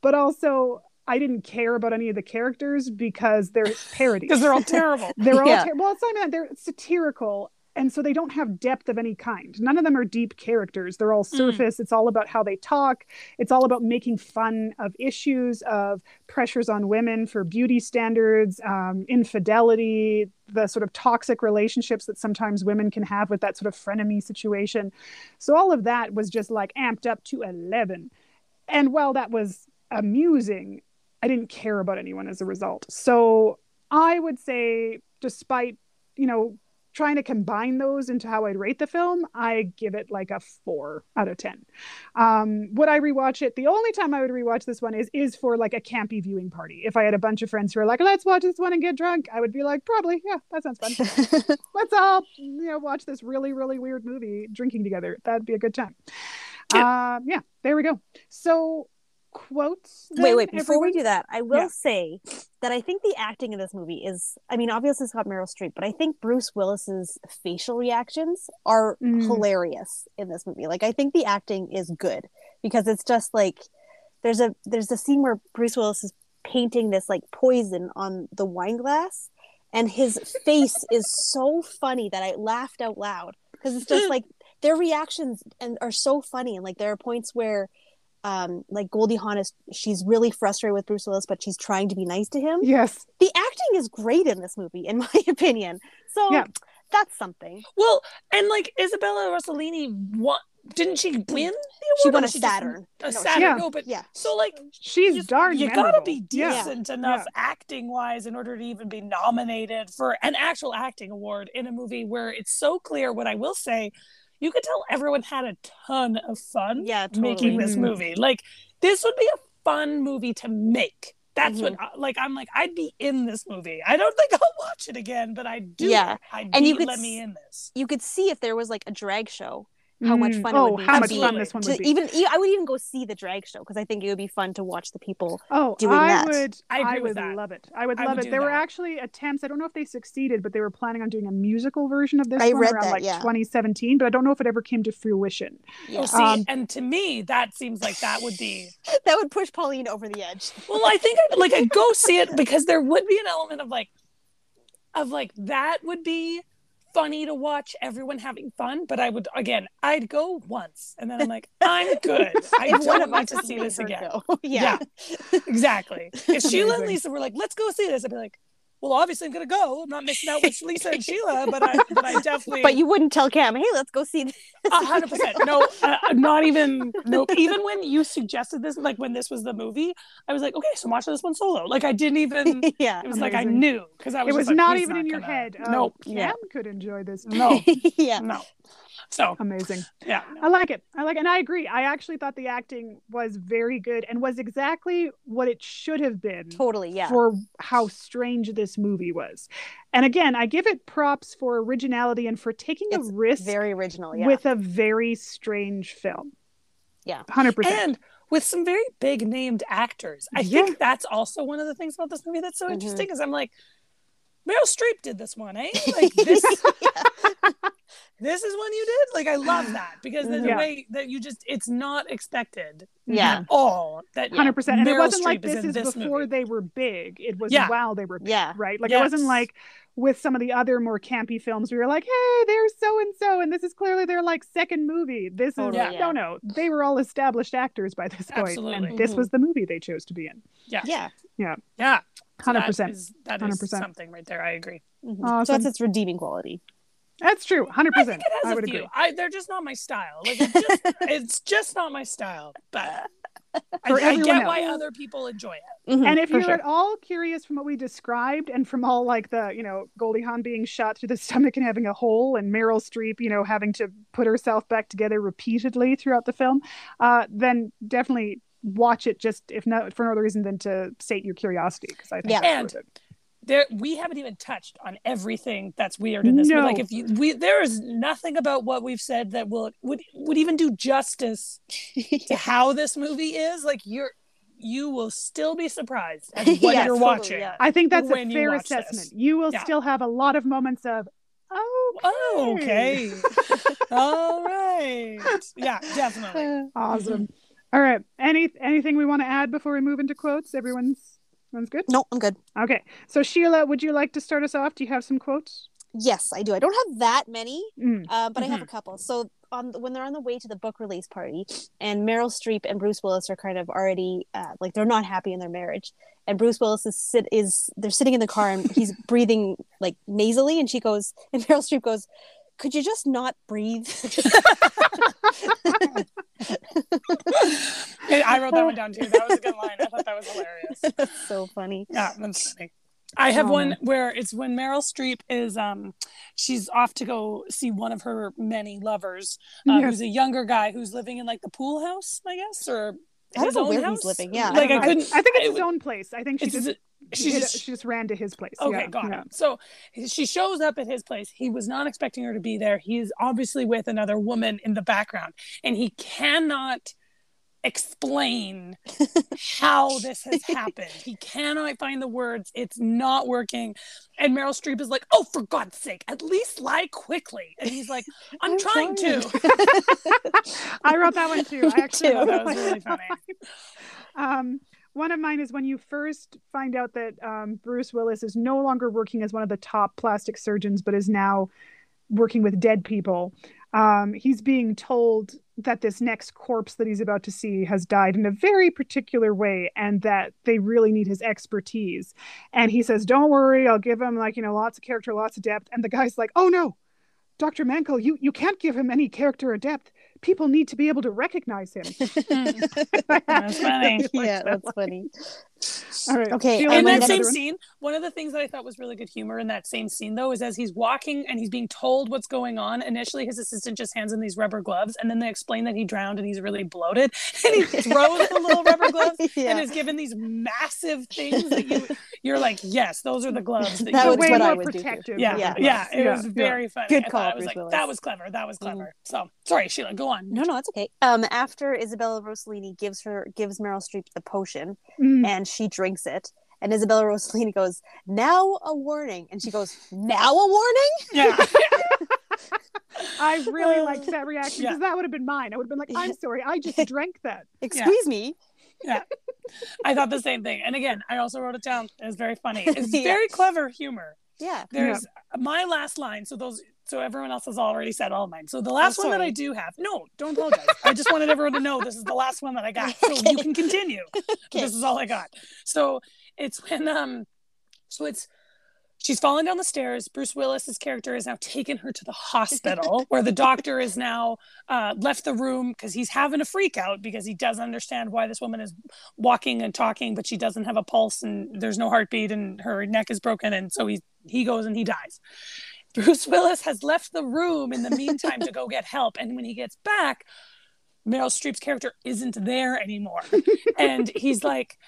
but also I didn't care about any of the characters because they're parodies. Because they're all terrible. they're all yeah. ter- well, it's not that they're satirical and so they don't have depth of any kind. None of them are deep characters. They're all mm. surface. Mm. It's all about how they talk. It's all about making fun of issues of pressures on women for beauty standards, um, infidelity, the sort of toxic relationships that sometimes women can have with that sort of frenemy situation. So all of that was just like amped up to 11. And while that was amusing, I didn't care about anyone as a result. So I would say, despite you know trying to combine those into how I'd rate the film, I give it like a four out of ten. Um, would I rewatch it? The only time I would rewatch this one is is for like a campy viewing party. If I had a bunch of friends who are like, "Let's watch this one and get drunk," I would be like, "Probably, yeah, that sounds fun. Let's all you know watch this really really weird movie drinking together. That'd be a good time." Yeah. Um, yeah, there we go. So quotes? wait, wait. Before we do that, I will Yeah. say that I think the acting in this movie is. I mean, obviously it's got Meryl Streep, but I think Bruce Willis's facial reactions are Mm. hilarious in this movie. Like, I think the acting is good because it's just like there's a there's a scene where Bruce Willis is painting this like poison on the wine glass, and his face is so funny that I laughed out loud because it's just like their reactions and are so funny and like there are points where um like Goldie Hawn is she's really frustrated with Bruce Willis but she's trying to be nice to him. Yes. The acting is great in this movie in my opinion. So Yeah. that's something. Well, and like Isabella Rossellini, what didn't she win? The award, She won a was just- Saturn. a No, Saturn. Yeah. No, but Yeah. so like She's you, darn you memorable. gotta be Yeah. decent enough acting wise in order to even be nominated for an actual acting award in a movie where it's so clear what i will say you could tell everyone had a ton of fun Yeah, making totally. this Mhm. movie like this would be a fun movie to make that's what Mm-hmm. I- like i'm like i'd be in this movie i don't think i'll watch it again but i do Yeah. i And you could let me in this You could see if there was like a drag show how much Mm. fun it oh, would be how to much be- fun this one to would be. even I would even go see the drag show because I think it would be fun to watch the people. Oh, doing I that. would. I agree with would that. love it. I would I love would it. do There were actually attempts. I don't know if they succeeded, but they were planning on doing a musical version of this I one read around that, like yeah. 2017. But I don't know if it ever came to fruition. Yeah. oh see Um, and to me that seems like that would be that would push Pauline over the edge. Well, I think I'd, like I'd go see it because there would be an element of like, of like that would be funny to watch everyone having fun. But I would again, I'd go once and then I'm like, I'm good. I If one don't of want to see this again. go. yeah. Exactly. If Sheila and Lisa were like, let's go see this, I'd be like, well, obviously I'm gonna go. I'm not missing out with Lisa and Sheila, but I, but I definitely. But you wouldn't tell Cam, hey, let's go see. This. A hundred percent. No, uh, not even. Nope. Even when you suggested this, like when this was the movie, I was like, okay, so watch this one solo. Like I didn't even. yeah. It was like I knew because I was. It was just like, not he's even in your gonna- head. Oh, Nope. Cam Yeah. could enjoy this. No. yeah. No. So Amazing. yeah. I like it. I like, it. and I agree. I actually thought the acting was very good and was exactly what it should have been Totally. Yeah. for how strange this movie was. And again, I give it props for originality and for taking It's a risk Very original. Yeah. with a very strange film. Yeah. hundred percent. And with some very big named actors, I Yeah. think that's also one of the things about this movie that's so Mhm. interesting. Is I'm like, Meryl Streep did this one, eh? Like this. This is when you did. Like I love that because the, the Yeah. way that you just it's not expected Yeah. at all that Hundred percent. And it wasn't like Streep is this in is this before movie. they were big. It was Yeah. while they were big. Yeah. Right. Like it wasn't like with some of the other more campy films we you're like, hey, there's so and so, and this is clearly their like second movie. This is Totally, Yeah. yeah. no, no. They were all established actors by this point, Absolutely. and this Mhm. was the movie they chose to be in. Yeah. yeah. Yeah yeah so Hundred that percent. is- That is 100%. something right there. I agree. Mhm. So that's its redeeming quality. That's true. Hundred I percent. think it has I a would few. agree. I, they're just not my style. Like it's just, it's just not my style. But I, For I everyone get why other people enjoy it. Mhm, And if you're sure. at all curious from what we described and from all like the, you know, Goldie Hawn being shot through the stomach and having a hole and Meryl Streep, you know, having to put herself back together repeatedly throughout the film, uh, then definitely watch it just if not for no other reason than to sate your curiosity because I think Yeah. that's And- worth it. There, we haven't even touched on everything that's weird in this. No. Like if you, we, there is nothing about what we've said that will would would even do justice to how this movie is. Like you're, you will still be surprised at what Yeah, you're totally, watching. yeah. I think that's when a you fair this. assessment. You will Yeah. still have a lot of moments of, oh, Oh, okay. All right. Yeah, definitely. awesome. All right. Any anything we want to add before we move into quotes? Everyone's everyone's good. no, I'm good. Okay. So Sheila, would you like to start us off? Do you have some quotes? Yes, I do. I don't have that many, Mm. uh, but I Mm-hmm. have a couple. So on when they're on the way to the book release party, and Meryl Streep and Bruce Willis are kind of already uh, like they're not happy in their marriage, and Bruce Willis is sit is they're sitting in the car and he's breathing like nasally, and she goes and Meryl Streep goes, "Could you just not breathe?" I wrote that one down too. That was a good line. I thought that was hilarious. That's so funny. Yeah, that's funny. I have Oh, one man. where it's when Meryl Streep is um she's off to go see one of her many lovers, uh, Yes. who's a younger guy who's living in like the pool house, I guess, or I don't know own where he's house. living. Yeah, I like don't I, couldn't. I think it's it his would- own place. I think she It's just his- she, she just she just ran to his place. Okay, yeah, got yeah. it. So she shows up at his place. He was not expecting her to be there. He's obviously with another woman in the background, and he cannot explain how this has happened. He cannot find the words. It's not working. And Meryl Streep is like, "Oh, for God's sake, at least lie quickly." And he's like, "I'm, I'm trying, trying, to." I wrote that one too. I actually too. that was really funny. Um, one of mine is when you first find out that um, Bruce Willis is no longer working as one of the top plastic surgeons, but is now working with dead people. Um, he's being told that this next corpse that he's about to see has died in a very particular way and that they really need his expertise. And he says, Don't worry, I'll give him like, you know, lots of character, lots of depth. And the guy's like, Oh no, Dr. Mankel, you, you can't give him any character or depth people need to be able to recognize him. Hmm. that's funny. yeah, that's funny. All right. Okay. In that same scene, one of the things that I thought was really good humor in that same scene, though, is as he's walking and he's being told what's going on. Initially, his assistant just hands him these rubber gloves, and then they explain that he drowned and he's really bloated, and he throws the little rubber gloves yeah. and is given these massive things that you you're like, yes, those are the gloves. That, that was what I would protective. do. Yeah, yeah, yeah, It yeah. was very funny. Good call. I was like, that was clever. That was clever. Mm. So sorry, Sheila, go on. No, no, it's okay. Um, after Isabella Rossellini gives her gives Meryl Streep the potion, mm. and she drinks it, and Isabella Rossellini goes, "Now a warning," and she goes, "Now a warning." Yeah. I really um, liked that reaction because yeah. that would have been mine. I would have been like, "I'm sorry, I just drank that." Excuse yeah. me. Yeah, I thought the same thing. And again, I also wrote it down. It was very funny. It's yeah. very clever humor. Yeah. There's my last line. So those so everyone else has already said all mine. So the last one that I do have, no, don't apologize. I just wanted everyone to know this is the last one that I got. So you can continue. okay. This is all I got. So it's when um so it's she's fallen down the stairs. Bruce Willis's character has now taken her to the hospital where the doctor is now uh, left the room because he's having a freak out because he doesn't understand why this woman is walking and talking, but she doesn't have a pulse and there's no heartbeat and her neck is broken. And so he, he goes and he dies. Bruce Willis has left the room in the meantime to go get help. And when he gets back, Meryl Streep's character isn't there anymore. and he's like,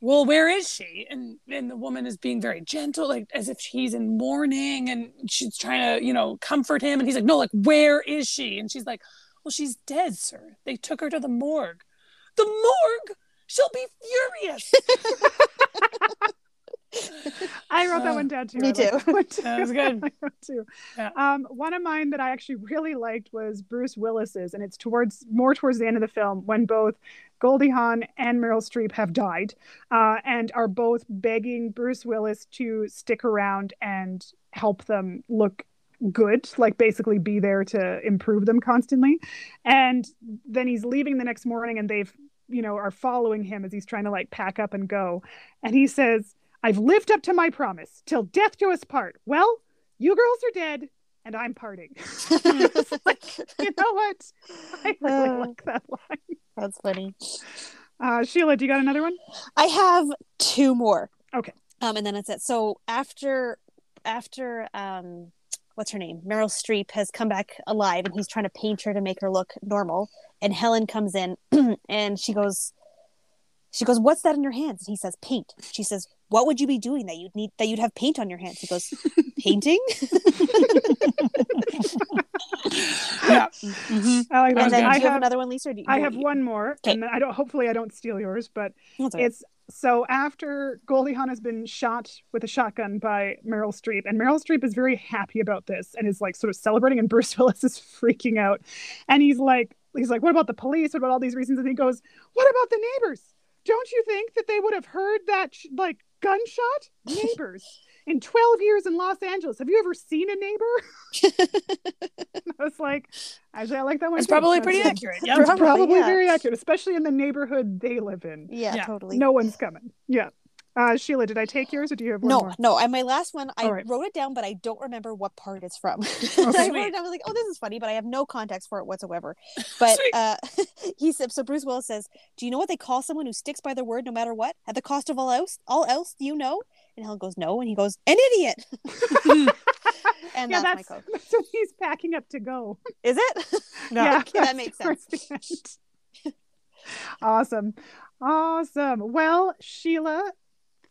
well, where is she? And and the woman is being very gentle, like as if she's in mourning and she's trying to, you know, comfort him. And he's like, no, like, where is she? And she's like, well, she's dead, sir. They took her to the morgue. The morgue? She'll be furious. I wrote that one down too. Me too. That, too. that was good. Too. Yeah. Um, one of mine that I actually really liked was Bruce Willis's, and it's towards more towards the end of the film when both Goldie Hawn and Meryl Streep have died, uh, and are both begging Bruce Willis to stick around and help them look good, like basically be there to improve them constantly. And then he's leaving the next morning, and they've you know are following him as he's trying to like pack up and go, and he says I've lived up to my promise till death do us part. Well, you girls are dead and I'm parting. like, you know what? I really uh, like that line. That's funny. Uh, Sheila, do you got another one? I have two more. Okay. Um, and then that's it. So after after um what's her name? Meryl Streep has come back alive and he's trying to paint her to make her look normal. And Helen comes in and she goes, she goes, What's that in your hands? And he says, Paint. She says, What would you be doing that you'd need that you'd have paint on your hands? He goes, Painting? yeah. Mm-hmm. I like that. And then I have, have, another one, Lisa? You, I have one more. Okay. And I don't hopefully I don't steal yours, but it's so after Goldie Hawn has been shot with a shotgun by Meryl Streep, and Meryl Streep is very happy about this and is like sort of celebrating, and Bruce Willis is freaking out. And he's like, he's like, What about the police? What about all these reasons? And he goes, What about the neighbors? don't you think that they would have heard that sh- like gunshot neighbors in 12 years in los angeles have you ever seen a neighbor i was like actually i like that one it's too. probably That's pretty accurate yeah it's probably, probably yeah. very accurate especially in the neighborhood they live in yeah, yeah. totally no one's coming yeah uh, Sheila, did I take yours or do you have one no, more? No, and my last one, I right. wrote it down, but I don't remember what part it's from. Okay. I wrote it down, I was like, oh, this is funny, but I have no context for it whatsoever. But uh, he said, so Bruce Willis says, do you know what they call someone who sticks by their word no matter what? At the cost of all else, all else, do you know? And Helen goes, no. And he goes, an idiot. and yeah, that's, that's, my code. So he's packing up to go. Is it? No. Yeah, okay, that makes sense. awesome. Awesome. Well, Sheila,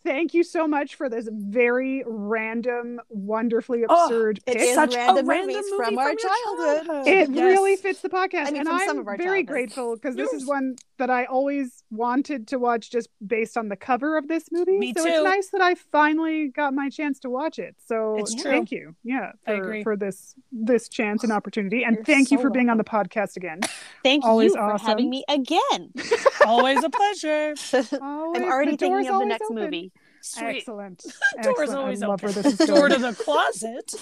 thank you so much for this very random, wonderfully oh, absurd oh, pick. such random, random movies from, from our childhood. childhood. It yes. really fits the podcast, I mean, and I'm very grateful because this is one that I always wanted to watch just based on the cover of this movie. Me so too. it's nice that I finally got my chance to watch it. So It's true. thank you. Yeah, I for, agree. for this this chance and opportunity. And You're thank you so for being on the podcast again. Thank Always you for awesome. having me again. Always a pleasure. Always, I'm already the thinking of the next open. movie. Sweet. Excellent. Door's Excellent. always I open. where this Door going. to the closet.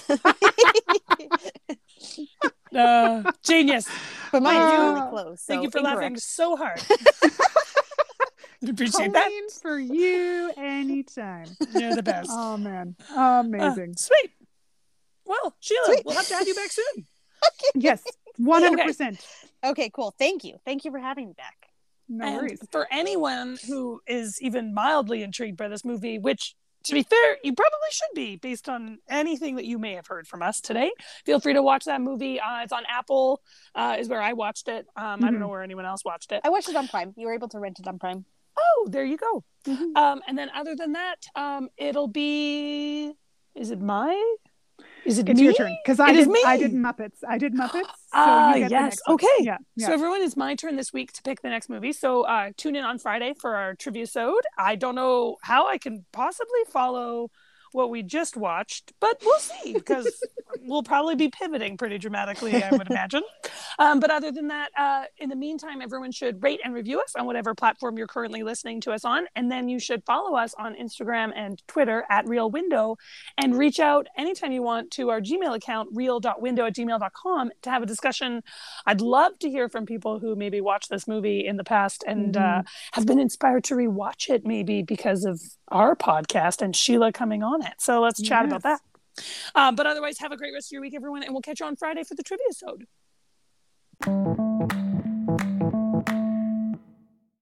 Uh, genius. But mine Thank is you. really close. Thank so you for laughing so hard. Appreciate that. Colleen, for you anytime. You're the best. Oh man, Uh, amazing. sweet. Well, Sheila, Sweet. we'll have to have you back soon. yes, one hundred percent. Okay, cool. Thank you. Thank you for having me back. No and worries. for anyone who is even mildly intrigued by this movie, which to be fair, you probably should be based on anything that you may have heard from us today. Feel free to watch that movie. Uh, it's on Apple, uh, is where I watched it. Um, I Mhm. don't know where anyone else watched it. I watched it on Prime. You were able to rent it on Prime. Oh, there you go. Mhm. Um, and then other than that, um, it'll be. Is it my? Is it It's me? your turn because I It did. me. I did Muppets. I did Muppets. So get yes. Okay. Yeah. yeah. So everyone, it's my turn this week to pick the next movie. So uh, tune in on Friday for our trivia sode. I don't know how I can possibly follow what we just watched, but we'll see because we'll probably be pivoting pretty dramatically, I would imagine. Um, but other than that, uh, in the meantime, everyone should rate and review us on whatever platform you're currently listening to us on, and then you should follow us on Instagram and Twitter at Real Window, and reach out anytime you want to our Gmail account real.window at gmail.com to have a discussion I'd love to hear from people who maybe watched this movie in the past and uh, have been inspired to rewatch it, maybe because of our podcast and Sheila coming on it. So let's chat about that. Um, but otherwise, have a great rest of your week, everyone, and we'll catch you on Friday for the trivia sode.